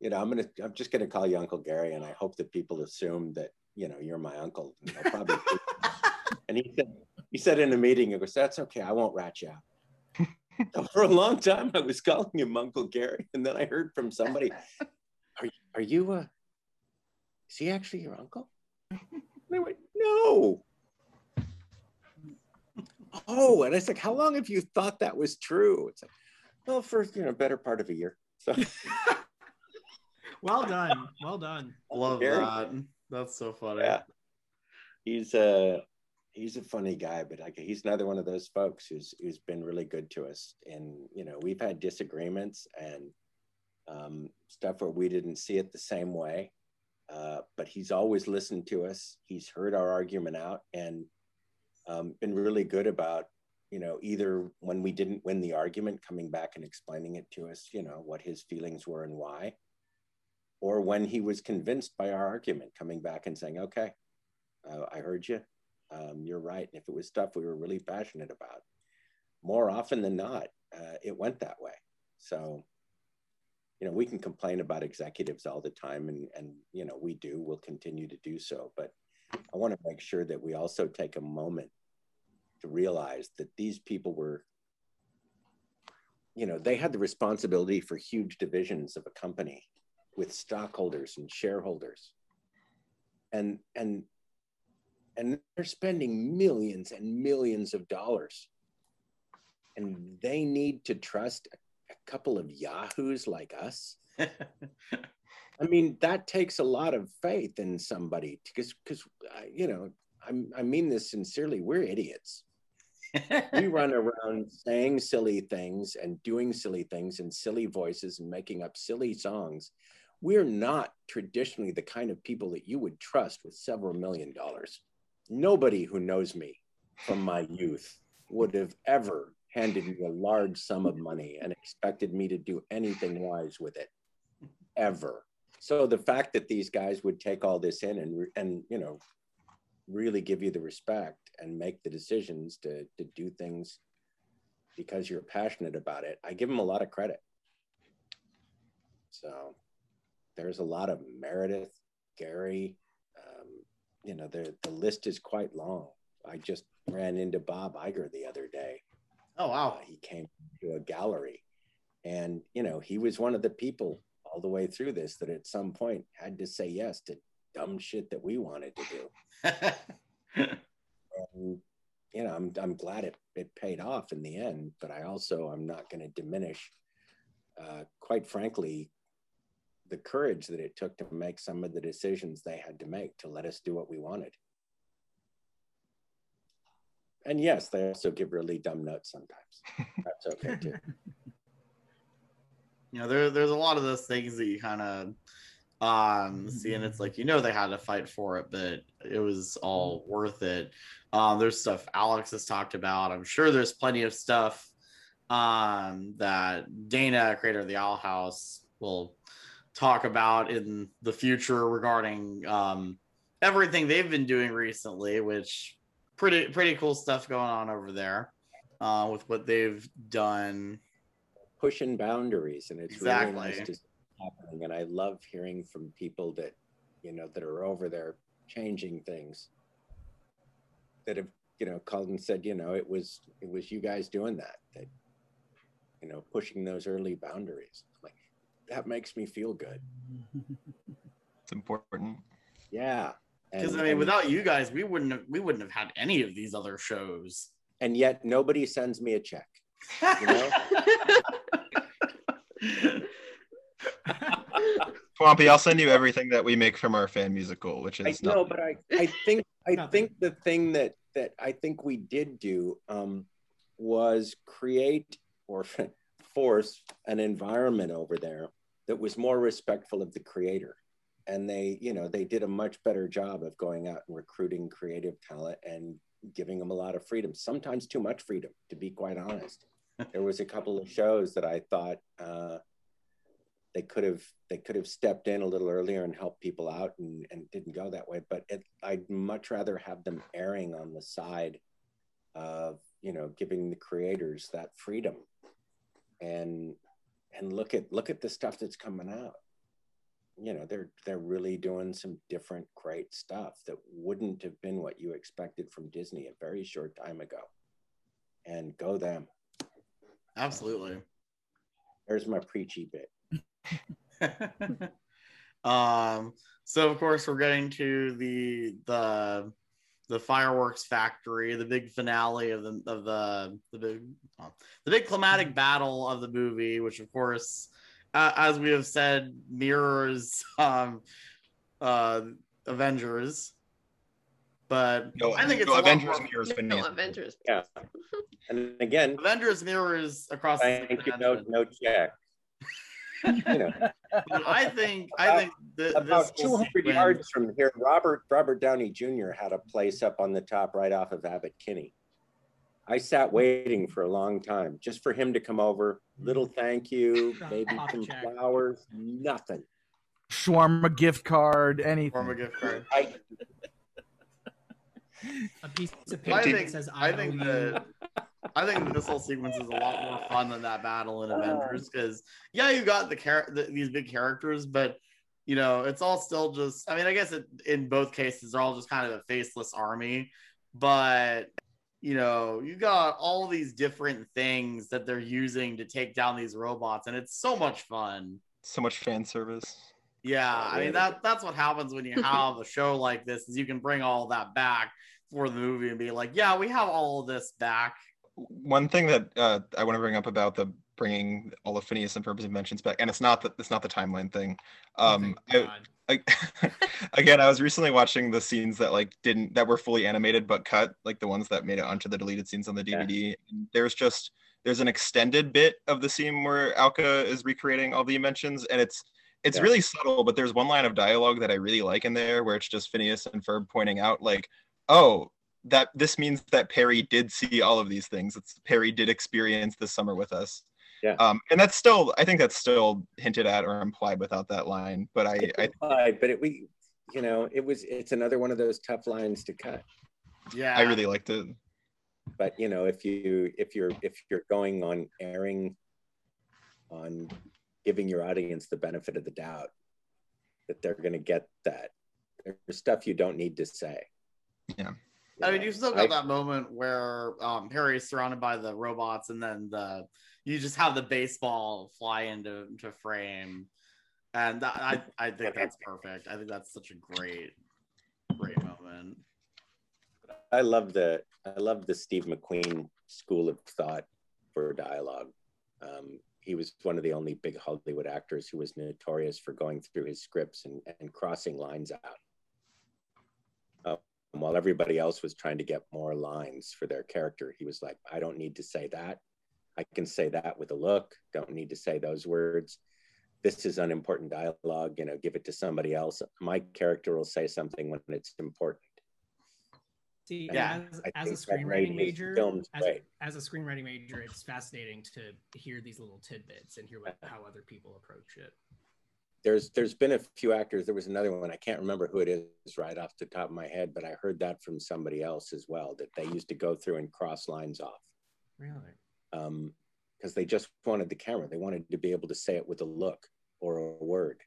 you know, I'm gonna I'm just gonna call you Uncle Gary, and I hope that people assume that you know you're my uncle. And probably and he said he said in a meeting, he goes, "That's okay, I won't rat you out." So for a long time, I was calling him Uncle Gary, and then I heard from somebody, "Are are you uh, is he actually your uncle?" And I went, "No." Oh, and I was like, "How long have you thought that was true?" It's like, "Well, for you know, better part of a year." So Well done. Well done. Love Gary? that. That's so funny. yeah, he's a he's a funny guy, but like he's another one of those folks who's who's been really good to us. And you know, we've had disagreements and um, stuff where we didn't see it the same way, uh, but he's always listened to us. He's heard our argument out and um, been really good about you know either when we didn't win the argument, coming back and explaining it to us, you know what his feelings were and why. Or when he was convinced by our argument, coming back and saying, "Okay, uh, I heard you. Um, you're right. And if it was stuff we were really passionate about, more often than not, uh, it went that way. So, you know, we can complain about executives all the time, and and you know, we do. We'll continue to do so. But I want to make sure that we also take a moment to realize that these people were, you know, they had the responsibility for huge divisions of a company with stockholders and shareholders and and and they're spending millions and millions of dollars and they need to trust a, couple of yahoos like us. I mean that takes a lot of faith in somebody because because you know I'm, i mean this sincerely we're idiots. We run around saying silly things and doing silly things in silly voices and making up silly songs. We're not traditionally the kind of people that you would trust with several million dollars. Nobody who knows me from my youth would have ever handed me a large sum of money and expected me to do anything wise with it, ever. So the fact that these guys would take all this in and and you know really give you the respect and make the decisions to to do things because you're passionate about it, I give them a lot of credit. So there's a lot of Meredith, Gary. Um, you know, the the list is quite long. I just ran into Bob Iger the other day. Oh wow! He came to a gallery, and you know, he was one of the people all the way through this that at some point had to say yes to dumb shit that we wanted to do. and you know, I'm I'm glad it it paid off in the end, but I also I'm not going to diminish. Uh, quite frankly, the courage that it took to make some of the decisions they had to make to let us do what we wanted. And yes, they also give really dumb notes sometimes. That's okay too. you know there, there's a lot of those things that you kind of um see and it's like you know they had to fight for it but it was all worth it um there's stuff alex has talked about i'm sure there's plenty of stuff um that dana creator of the owl house will talk about in the future regarding um everything they've been doing recently which pretty pretty cool stuff going on over there uh with what they've done. Pushing boundaries and it's Exactly. really nice to see happening and i love hearing from people that you know that are over there changing things. That have you know called and said you know it was it was you guys doing that that you know pushing those early boundaries. Like that makes me feel good. It's important. yeah because i mean and- without you guys we wouldn't have we wouldn't have had any of these other shows. And yet nobody sends me a check you know? Swampy, I'll send you everything that we make from our fan musical, which I is know, nothing. but I, I think I think the thing that that I think we did do um, was create or force an environment over there that was more respectful of the creator, and they you know they did a much better job of going out and recruiting creative talent and giving them a lot of freedom. Sometimes too much freedom, to be quite honest. there was a couple of shows that I thought. Uh, they could have they could have stepped in a little earlier and helped people out and, and didn't go that way but it, i'd much rather have them erring on the side of you know giving the creators that freedom and and look at look at the stuff that's coming out you know they're they're really doing some different great stuff that wouldn't have been what you expected from disney a very short time ago. And go them. Absolutely. There's my preachy bit. Um so of course we're getting to the the the fireworks factory the big finale of the of the the big oh, the big climatic battle of the movie which of course uh, as we have said mirrors um uh avengers but No, i think it's no, Avengers more- mirrors No, Phineas. Avengers. yeah and again avengers mirrors across the thank you no no check you know i think i think th- about 200 sequence- yards from here, Robert Robert Downey Jr. had a place up on the top right off of Abbott Kinney. I sat waiting for a long time just for him to come over. Little mm. thank you, maybe some check. flowers, nothing. Shawarma gift card, anything. Shawarma gift card. I, A piece of I paper that think says I I, think owe you. that I think this whole sequence is a lot more fun than that battle in uh. Avengers because yeah, you got the, char- the these big characters, but you know it's all still just. I mean, I guess it, in both cases they're all just kind of a faceless army, but you know you got all these different things that they're using to take down these robots, and it's so much fun. So much fan service. Yeah, I mean that that's what happens when you have a show like this is you can bring all that back for the movie and be like, yeah, we have all of this back. One thing that uh, I want to bring up about the bringing all of Phineas and Ferb's inventions back, and it's not that it's not the timeline thing. Um, I, I, again, I was recently watching the scenes that like didn't that were fully animated but cut, like the ones that made it onto the deleted scenes on the DVD. And There's just there's an extended bit of the scene where Alka is recreating all the inventions, and it's it's Yeah. really subtle. But there's one line of dialogue that I really like in there where it's just Phineas and Ferb pointing out like, oh. That this means that Perry did see all of these things. It's Perry did experience this summer with us. Yeah. Um, and that's still, I think that's still hinted at or implied without that line. But I, I implied, but it, we, you know, it was it's another one of those tough lines to cut. Yeah, I really liked it. But you know, if you if you're if you're going on airing, on giving your audience the benefit of the doubt that they're going to get that, there's stuff you don't need to say. Yeah. I mean, you still got I- that moment where um, Perry is surrounded by the robots, and then the you just have the baseball fly into to frame, and that, I I think that's perfect. I think that's such a great great moment. I love the I love the Steve McQueen school of thought for dialogue. Um, he was one of the only big Hollywood actors who was notorious for going through his scripts and, and crossing lines out. Uh, while everybody else was trying to get more lines for their character, he was like, I don't need to say that. I can say that with a look. Don't need to say those words. This is unimportant dialogue. You know, give it to somebody else. My character will say something when it's important. See, Yeah, as, as a think that made screenwriting major, as, as a screenwriting major, it's fascinating to hear these little tidbits and hear what, how other people approach it. there's there's been a few actors there was another one i can't remember who it is right off the top of my head but i heard that from somebody else as well that they used to go through and cross lines off Really? Um because they just wanted the camera. They wanted to be able to say it with a look or a word.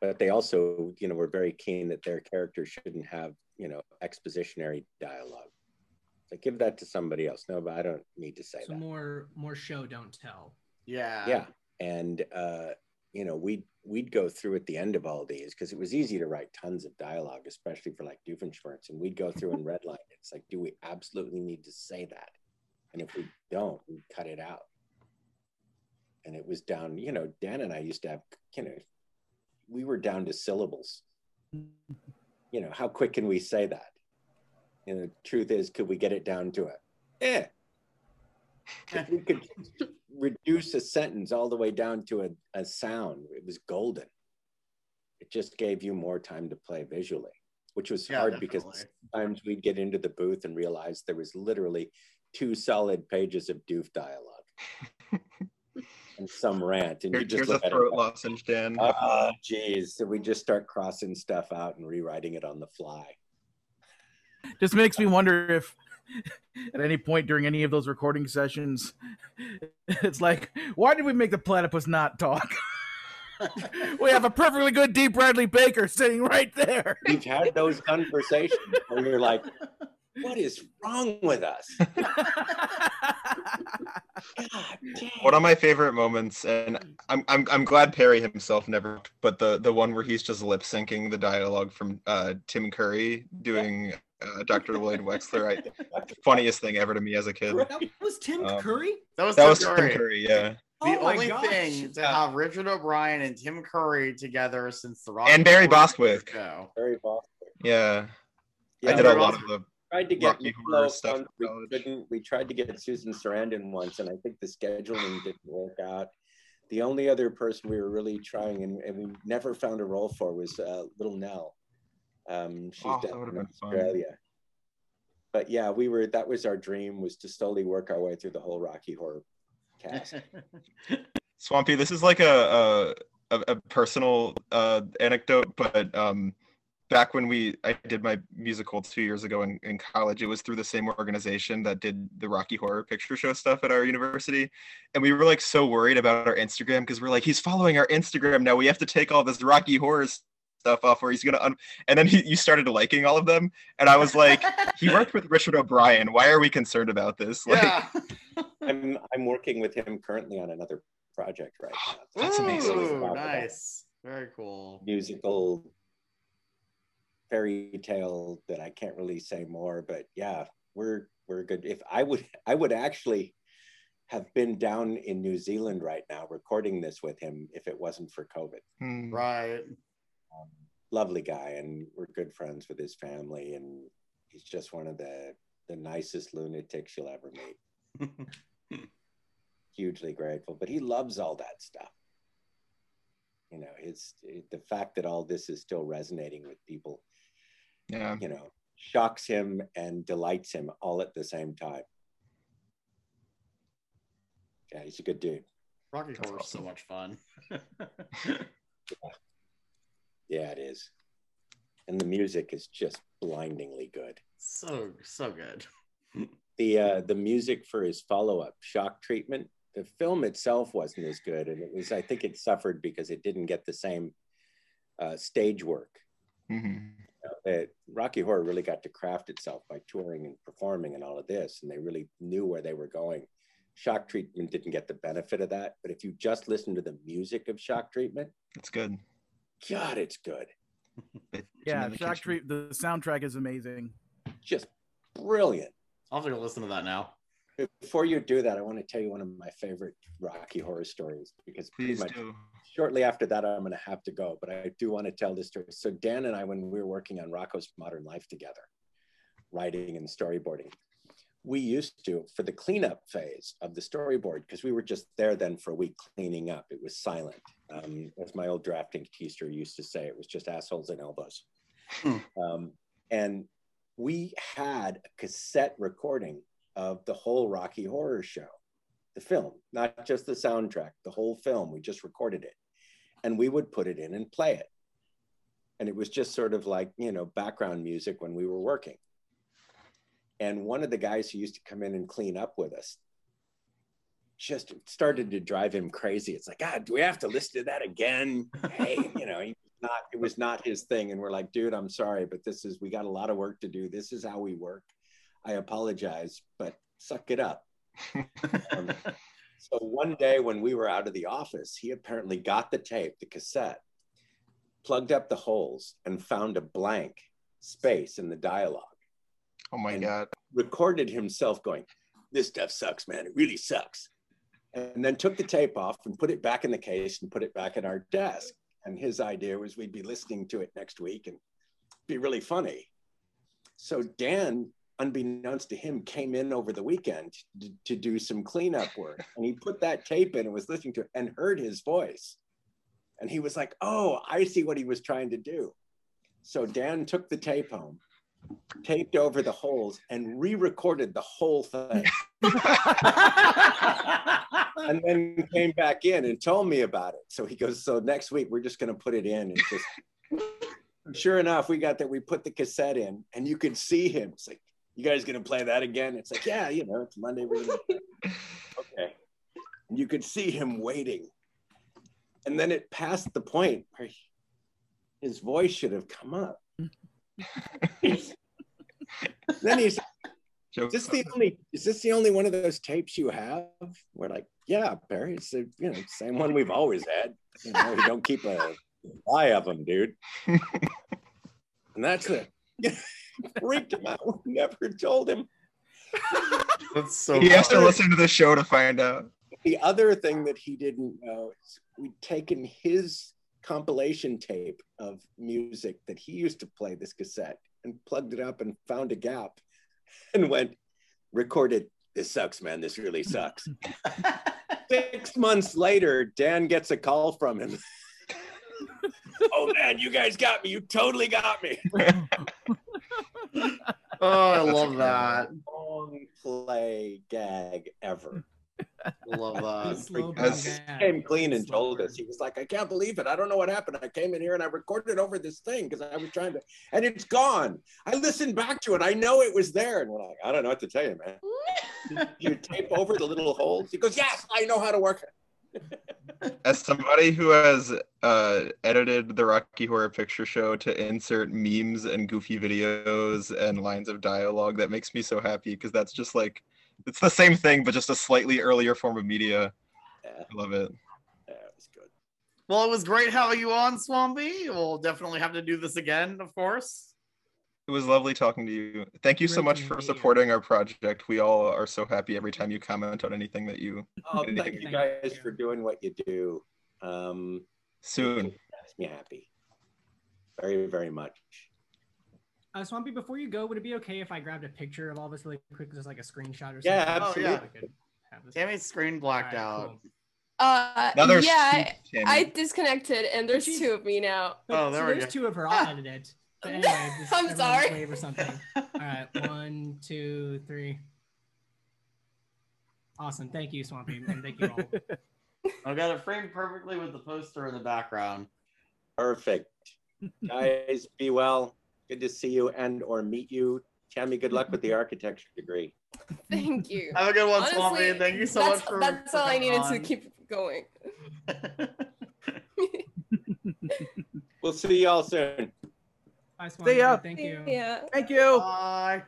But they also you know were very keen that their character shouldn't have you know expositionary dialogue. So give that to somebody else. No but i don't need to say So that. more more show don't tell. Yeah. yeah. And uh you know we'd we'd go through at the end of all these because it was easy to write tons of dialogue especially for like doofenshmirtz and we'd go through and redline it. It's like do we absolutely need to say that and if we don't we cut it out. And it was down you know dan and i used to have you know we were down to syllables. You know how quick can we say that? You know the truth is could we get it down to it eh? If we could reduce a sentence all the way down to a, a sound, it was golden. It just gave you more time to play visually, which was Yeah, hard because sometimes we'd get into the booth and realize there was literally two solid pages of doof dialogue and some rant. And Here- you just here's a look at it throat lozenge, Dan. Oh, geez. So we just start crossing stuff out and rewriting it on the fly. Just makes me wonder if at any point during any of those recording sessions, it's like, why did we make the platypus not talk? we have a perfectly good D. Bradley Baker sitting right there. We've had those conversations where you're like, what is wrong with us? One of my favorite moments, and I'm I'm I'm glad Perry himself never, but the the one where he's just lip syncing the dialogue from uh, Tim Curry doing uh, Dr. Lloyd Wexler. I, the funniest thing ever to me as a kid. That was Tim Um, Curry. That was That Tim was Curry. Tim Curry, yeah. The Oh my only gosh. thing to have Richard O'Brien and Tim Curry together since the Rocky And Barry Horror Bostwick. Show. Very. Yeah. Yeah, I did a Barry lot of Bostwick. the tried to get Rocky stuff. we couldn't we tried to get Susan Sarandon once and I think the scheduling didn't work out. The only other person we were really trying and, and we never found a role for was uh, little Nell. Um, she's Oh, that down would've in been fun. Australia. But yeah, we were that was our dream was to slowly work our way through the whole Rocky Horror cast. Swampy, this is like a a, a, a personal uh, anecdote, but um, back when we I did my musical two years ago in, in college, it was through the same organization that did the Rocky Horror Picture Show stuff at our university, and we were like so worried about our Instagram because we're like, he's following our Instagram now. We have to take all this Rocky Horror stuff off, or he's gonna. Un-. And then he, you started liking all of them, and I was like, he worked with Richard O'Brien. Why are we concerned about this? Like, Yeah. I'm I'm working with him currently on another project right now. That's amazing. Ooh, Talk about nice. Very cool. musical fairy tale that I can't really say more, but yeah, we're we're good. If I would I would actually have been down in New Zealand right now recording this with him if it wasn't for COVID. hmm. Right. Lovely guy, and we're good friends with his family, and he's just one of the the nicest lunatics you'll ever meet. Hugely grateful, but he loves all that stuff. You know, it's it, the fact that all this is still resonating with people yeah. you know, shocks him and delights him all at the same time. Yeah, he's a good dude. Rocky Horror is so much fun. Yeah, it is. And the music is just blindingly good. so so good. The uh the music for his follow-up shock treatment, the film itself wasn't as good. And it was I think it suffered because it didn't get the same uh stage work. hmm that Rocky Horror really got to craft itself by touring and performing and all of this, and they really knew where they were going. Shock Treatment didn't get the benefit of that, but if you just listen to the music of Shock Treatment, It's good. God, it's good. Yeah, Shock Treat. The soundtrack is amazing. Just brilliant. I'll have to go listen to that now. Before you do that, I want to tell you one of my favorite Rocky Horror stories because pretty Please much do. Shortly after that, I'm going to have to go. But I do want to tell this story. So Dan and I, when we were working on Rocko's Modern Life together, writing and storyboarding. We used to, for the cleanup phase of the storyboard, because we were just there then for a week cleaning up, it was silent. Um, as my old drafting teacher used to say, it was just assholes and elbows. Um, and we had a cassette recording of the whole Rocky Horror Show, the film, not just the soundtrack, the whole film. We just recorded it and we would put it in and play it. And it was just sort of like, you know, background music when we were working. And one of the guys who used to come in and clean up with us just started to drive him crazy. It's like, God, do we have to listen to that again? Hey, you know, he not it was not his thing. And we're like, dude, I'm sorry, but this is we got a lot of work to do. This is how we work. I apologize, but suck it up. Um, so one day when we were out of the office, he apparently got the tape, the cassette, plugged up the holes, and found a blank space in the dialogue. Oh my god! Recorded himself going, "This stuff sucks, man. It really sucks." And then took the tape off and put it back in the case and put it back at our desk. And his idea was we'd be listening to it next week and be really funny. So Dan unbeknownst to him, came in over the weekend to, to, do some cleanup work. And he put that tape in and was listening to it and heard his voice. And he was like, oh, I see what he was trying to do. So Dan took the tape home, taped over the holes, and re recorded the whole thing. and then came back in and told me about it. So he goes, So next week, we're just going to put it in and just. Sure enough, we got that. We put the cassette in, and you could see him. It's like, you guys gonna play that again? It's like, yeah, you know, it's Monday. We're gonna play. okay. And you could see him waiting. And then it passed the point where he, his voice should have come up. then he's is this the only is this the only one of those tapes you have? We're like, yeah, Barry, it's the you know, same one we've always had. You know, we don't keep a eye of them, dude. and that's it freaked him out. We never told him. That's so. He has to listen to the show to find out. The other thing that he didn't know is we'd taken his compilation tape of music that he used to play this cassette and plugged it up and found a gap and went recorded this sucks man this really sucks six months later dan gets a call from him oh man you guys got me you totally got me oh, I love that. Long play gag ever. Love that. Because he came clean and told us. He was like, I can't believe it. I don't know what happened. I came in here and I recorded over this thing because I was trying to, and it's gone. I listened back to it. I know it was there. And we're like, I don't know what to tell you, man. you tape over the little holes? He goes, Yes, I know how to work it. As somebody who has uh, edited the Rocky Horror Picture Show to insert memes and goofy videos and lines of dialogue, that makes me so happy because that's just like it's the same thing, but just a slightly earlier form of media. Yeah. I love it. Yeah, it was good. Well, it was great having you on, Swampy. We'll definitely have to do this again, of course. It was lovely talking to you. Thank you so much for meet you. supporting our project. We all are so happy every time you comment on anything that you Oh, anything thank you you- guys for doing what you do. Um, soon. makes me happy. Very, very much. Uh, Swampy, before you go, would it be okay if I grabbed a picture of all this really quick, just like a screenshot or something? Yeah, Oh, absolutely. yeah. I could have this. Tami's screen blacked Alright, out. cool. Uh, yeah, two I, I disconnected, and there's two of me now. Oh, there so we there's go. two of her. I'll edit it. But anyway, this I'm sorry. Wave or something. All right, one, two, three. Awesome. Thank you, Swampy, and thank you all. I got it framed perfectly with the poster in the background. Perfect. Guys, be well. Good to see you and or meet you. Tami, good luck with the architecture degree. Thank you. Have a good one, Honestly, Swampy. Thank you so much for. That's for all I coming needed to keep going. We'll see y'all soon. Bye, Swampy. ya. Thank you. Yeah. Thank you. Bye.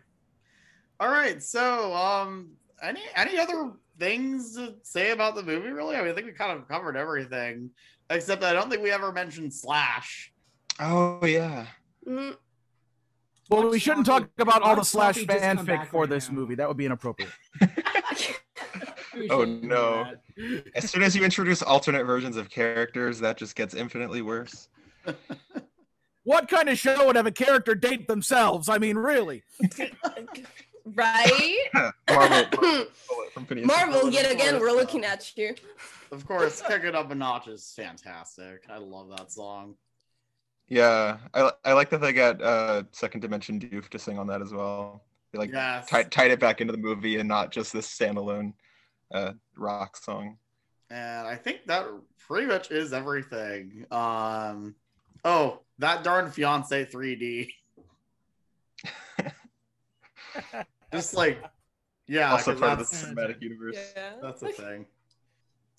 All right. So, um, any any other things to say about the movie? Really, I mean, I think we kind of covered everything, except I don't think we ever mentioned Slash. Oh yeah. Mm, Well, we shouldn't Swampy- talk about all the slash Swampy fanfic for right this now. movie. That would be inappropriate. Oh, no. As soon as you introduce alternate versions of characters, that just gets infinitely worse. what kind of show would have a character date themselves? I mean, really. Right? Marvel, from Marvel, yet again, we're looking at you. Of course, Pick It Up a Notch is fantastic. I love that song. Yeah, I, I like that they got uh, Second Dimension Doof to sing on that as well. They like Yes. tied, tied it back into the movie and not just this standalone uh, rock song. And I think that pretty much is everything. Um, oh, that darn fiance 3D. Just like, yeah, also 'cause part of the that's- cinematic universe. That's a thing.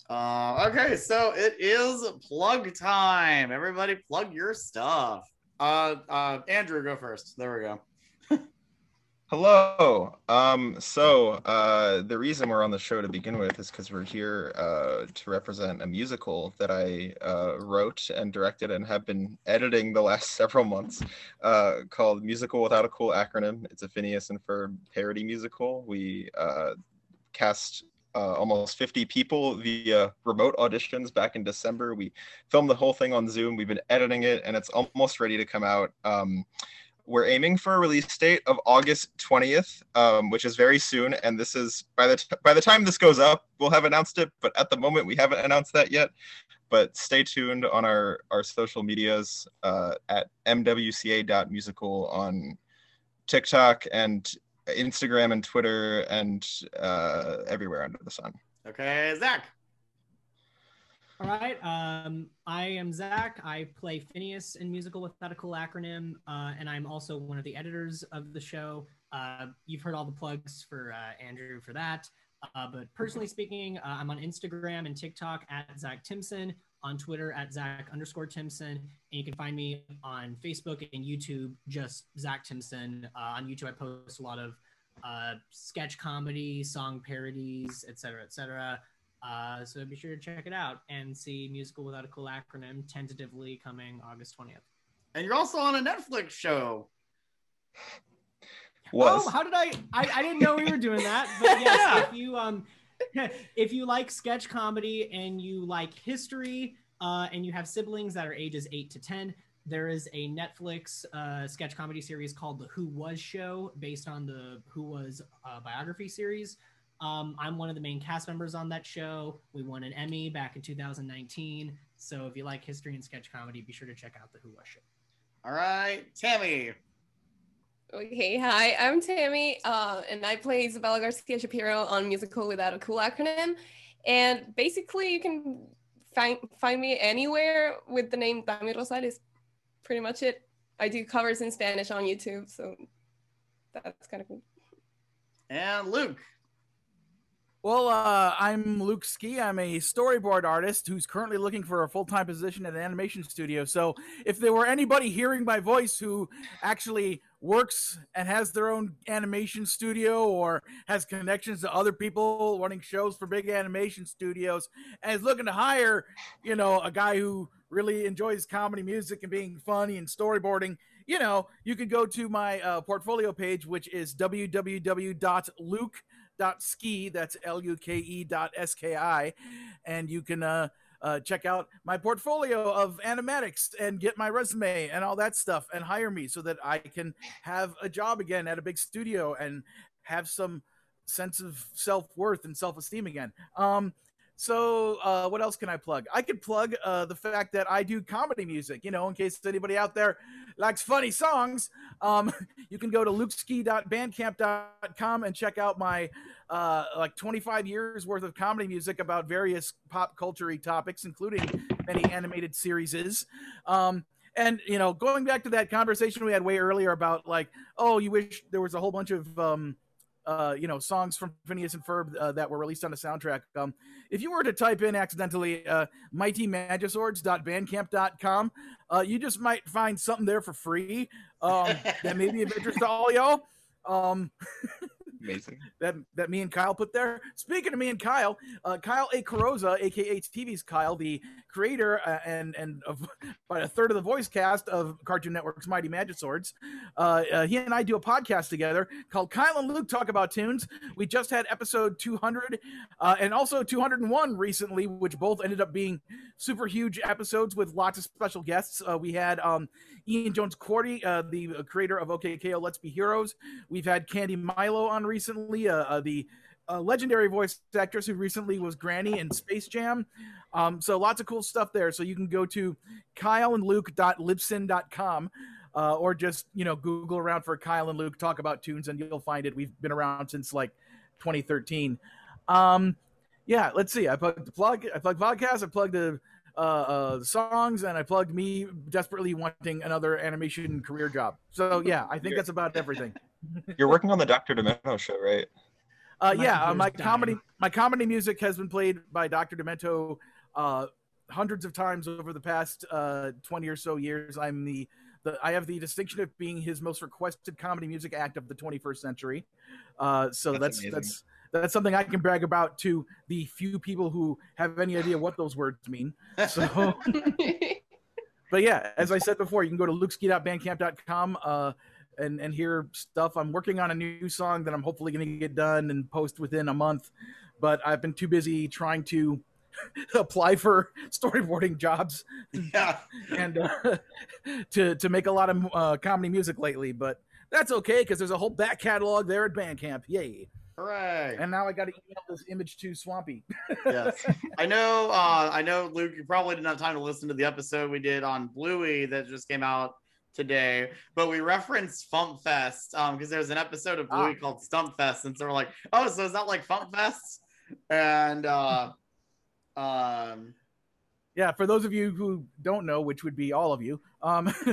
Uh, okay, so it is plug time. Everybody, plug your stuff. Uh, uh, Andrew, go first. There we go. Hello. Um, so uh, the reason we're on the show to begin with is because we're here uh, to represent a musical that I uh, wrote and directed and have been editing the last several months uh, called Musical Without a Cool Acronym. It's a Phineas and Ferb parody musical. We uh, cast uh, almost 50 people via remote auditions back in December. We filmed the whole thing on Zoom. We've been editing it and it's almost ready to come out. Um, we're aiming for a release date of August 20th, um, which is very soon. And this is by the t- by the time this goes up, we'll have announced it. But at the moment, we haven't announced that yet. But stay tuned on our our social medias uh, at mwca.musical on TikTok and Instagram and Twitter and uh, everywhere under the sun. Okay, Zach. All right. Um, I am Zach. I play Phineas in Musical Without a Cool Acronym, uh, and I'm also one of the editors of the show. Uh, you've heard all the plugs for uh, Andrew for that. Uh, but personally speaking, uh, I'm on Instagram and TikTok at Zach Timson, on Twitter at Zach underscore Timson, and you can find me on Facebook and YouTube, just Zach Timson. Uh, on YouTube, I post a lot of sketch comedy, song parodies, etc., etc. Uh, so be sure to check it out and see Musical Without a Cool Acronym tentatively coming August 20th. And you're also on a Netflix show. Was. Oh, how did I, I? I didn't know we were doing that. But yes, if you um, if you like sketch comedy and you like history, uh, and you have siblings that are ages eight to ten, there is a Netflix uh, sketch comedy series called The Who Was Show, based on the Who Was uh, biography series. Um, I'm one of the main cast members on that show. We won an Emmy back in 2019. So if you like history and sketch comedy, be sure to check out The Who Was Show. All right, Tami. Okay, hi, I'm Tami, uh, and I play Isabella Garcia Shapiro on Musical Without a Cool Acronym. And basically, you can find find me anywhere with the name Tami Rosales. Pretty much it. I do covers in Spanish on YouTube, so that's kind of cool. And Luke. Well, uh, I'm Luke Ski. I'm a storyboard artist who's currently looking for a full time position at an animation studio. So, if there were anybody hearing my voice who actually works and has their own animation studio or has connections to other people running shows for big animation studios and is looking to hire, you know, a guy who really enjoys comedy music and being funny and storyboarding, you know, you could go to my uh, portfolio page, which is www.luke dot ski that's l-u-k-e dot s-k-i and you can uh, uh, check out my portfolio of animatics and get my resume and all that stuff and hire me so that i can have a job again at a big studio and have some sense of self-worth and self-esteem again. Um, so uh, what else can I plug? I could plug uh, the fact that I do comedy music. You know, in case anybody out there likes funny songs, um, you can go to lukeski.bandcamp.com and check out my uh, like 25 years worth of comedy music about various pop culture topics, including many animated series. Um, and you know, going back to that conversation we had way earlier about like, oh, you wish there was a whole bunch of um, uh, you know, songs from Phineas and Ferb uh, that were released on the soundtrack. Um, if you were to type in accidentally uh, mightymagiswords.bandcamp.com, uh, you just might find something there for free um, that may be of interest to all y'all. Um, Amazing. that that me and Kyle put there. Speaking of me and Kyle, uh, Kyle A. Carrozza, aka TV's Kyle, the creator uh, and and of by a third of the voice cast of Cartoon Network's Mighty Magiswords, uh, uh, he and I do a podcast together called Kyle and Luke Talk About Tunes. We just had episode 200 uh, and also 201 recently, which both ended up being super huge episodes with lots of special guests. Uh, we had um, Ian Jones-Quartey, uh, the creator of OK K.O.! Let's Be Heroes. We've had Candi Milo on recently, uh, uh, the uh, legendary voice actress who recently was Granny in Space Jam. Um, so lots of cool stuff there. So you can go to kyleandluke.libsyn.com uh, or just, you know, Google around for Kyle and Luke talk about tunes and you'll find it. We've been around since like 2013. Um, yeah, let's see. I plugged the plug, I plugged podcast, I plugged the uh, uh, songs, and I plugged me desperately wanting another animation career job. So yeah, I think that's about everything. You're working on the Dr. Demento show, right? Uh, My yeah, uh, my computer's comedy my comedy music has been played by Dr. Demento uh, hundreds of times over the past uh, twenty or so years. I'm the, the I have the distinction of being his most requested comedy music act of the 21st century. Uh, so That's that's that's that's something I can brag about to the few people who have any idea what those words mean. So. but yeah, as I said before, you can go to lukeski.bandcamp.com uh, and and hear stuff. I'm working on a new song that I'm hopefully going to get done and post within a month, but I've been too busy trying to apply for storyboarding jobs yeah. and uh, to to make a lot of uh, comedy music lately. But that's okay because there's a whole back catalog there at Bandcamp. Yay! Hooray! And now I got to email this image to Swampy. yes. I know uh I know Luke, you probably didn't have time to listen to the episode we did on Bluey that just came out today, but we referenced Fump Fest um because there's an episode of Bluey called Stump Fest, and so we're like, oh, so is that like Fump Fest? And uh um Yeah, for those of you who don't know, which would be all of you, um,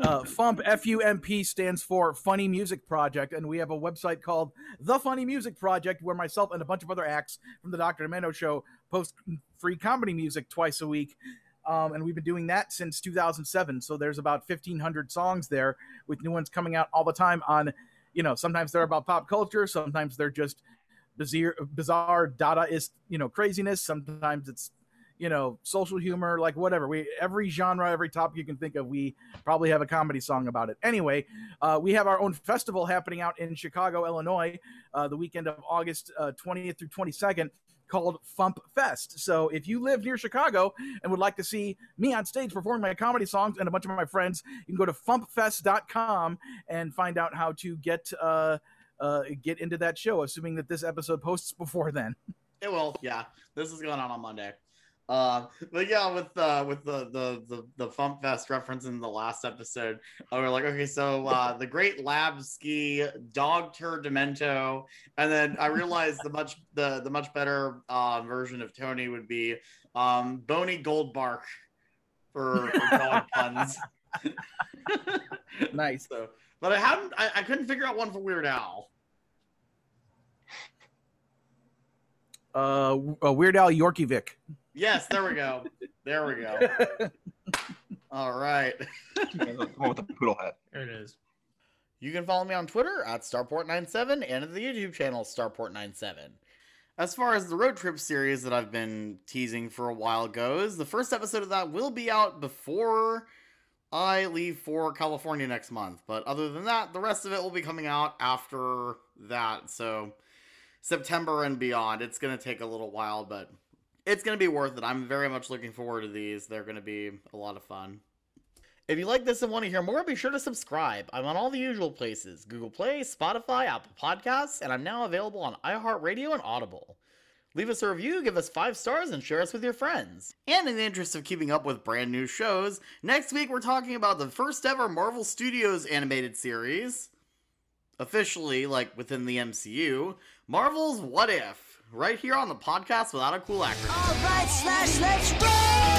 uh, FUMP F U M P stands for Funny Music Project, and we have a website called The Funny Music Project, where myself and a bunch of other acts from the Dr. Demento Show post free comedy music twice a week. Um, and we've been doing that since 2007. So there's about 1,500 songs there, with new ones coming out all the time. On, you know, sometimes they're about pop culture, sometimes they're just bizarre, bizarre Dadaist, you know, craziness. Sometimes it's you know, social humor, like whatever. We every genre, every topic you can think of, we probably have a comedy song about it. Anyway, uh, we have our own festival happening out in Chicago, Illinois, uh, the weekend of August uh, 20th through 22nd. Called Fump Fest. So if you live near Chicago and would like to see me on stage performing my comedy songs and a bunch of my friends, you can go to fumpfest.com and find out how to get uh, uh, get into that show. Assuming that this episode posts before then. It will, yeah. This is going on on Monday. Uh, but yeah, with uh, with the the the the Fump Fest reference in the last episode, uh, we're like, okay, so uh, the Great Lab Ski, Dog Tur Demento, and then I realized the much the the much better uh, version of Tony would be um, Bony Goldbark for, for dog puns. nice. So, but I hadn't, I, I couldn't figure out one for Weird Al. Uh, uh Weird Al Yorkie Vic. Yes, there we go. There we go. All right. Come on with the poodle hat. There it is. You can follow me on Twitter at Starport97 and at the YouTube channel Starport97. As far as the road trip series that I've been teasing for a while goes, the first episode of that will be out before I leave for California next month. But other than that, the rest of it will be coming out after that. So September and beyond. It's going to take a little while, but it's going to be worth it. I'm very much looking forward to these. They're going to be a lot of fun. If you like this and want to hear more, be sure to subscribe. I'm on all the usual places Google Play, Spotify, Apple Podcasts, and I'm now available on iHeartRadio and Audible. Leave us a review, give us five stars, and share us with your friends. And in the interest of keeping up with brand new shows, next week we're talking about the first ever Marvel Studios animated series, officially, like within the MCU, Marvel's What If, right here on the podcast without a cool acronym. Alright, Slash, let's!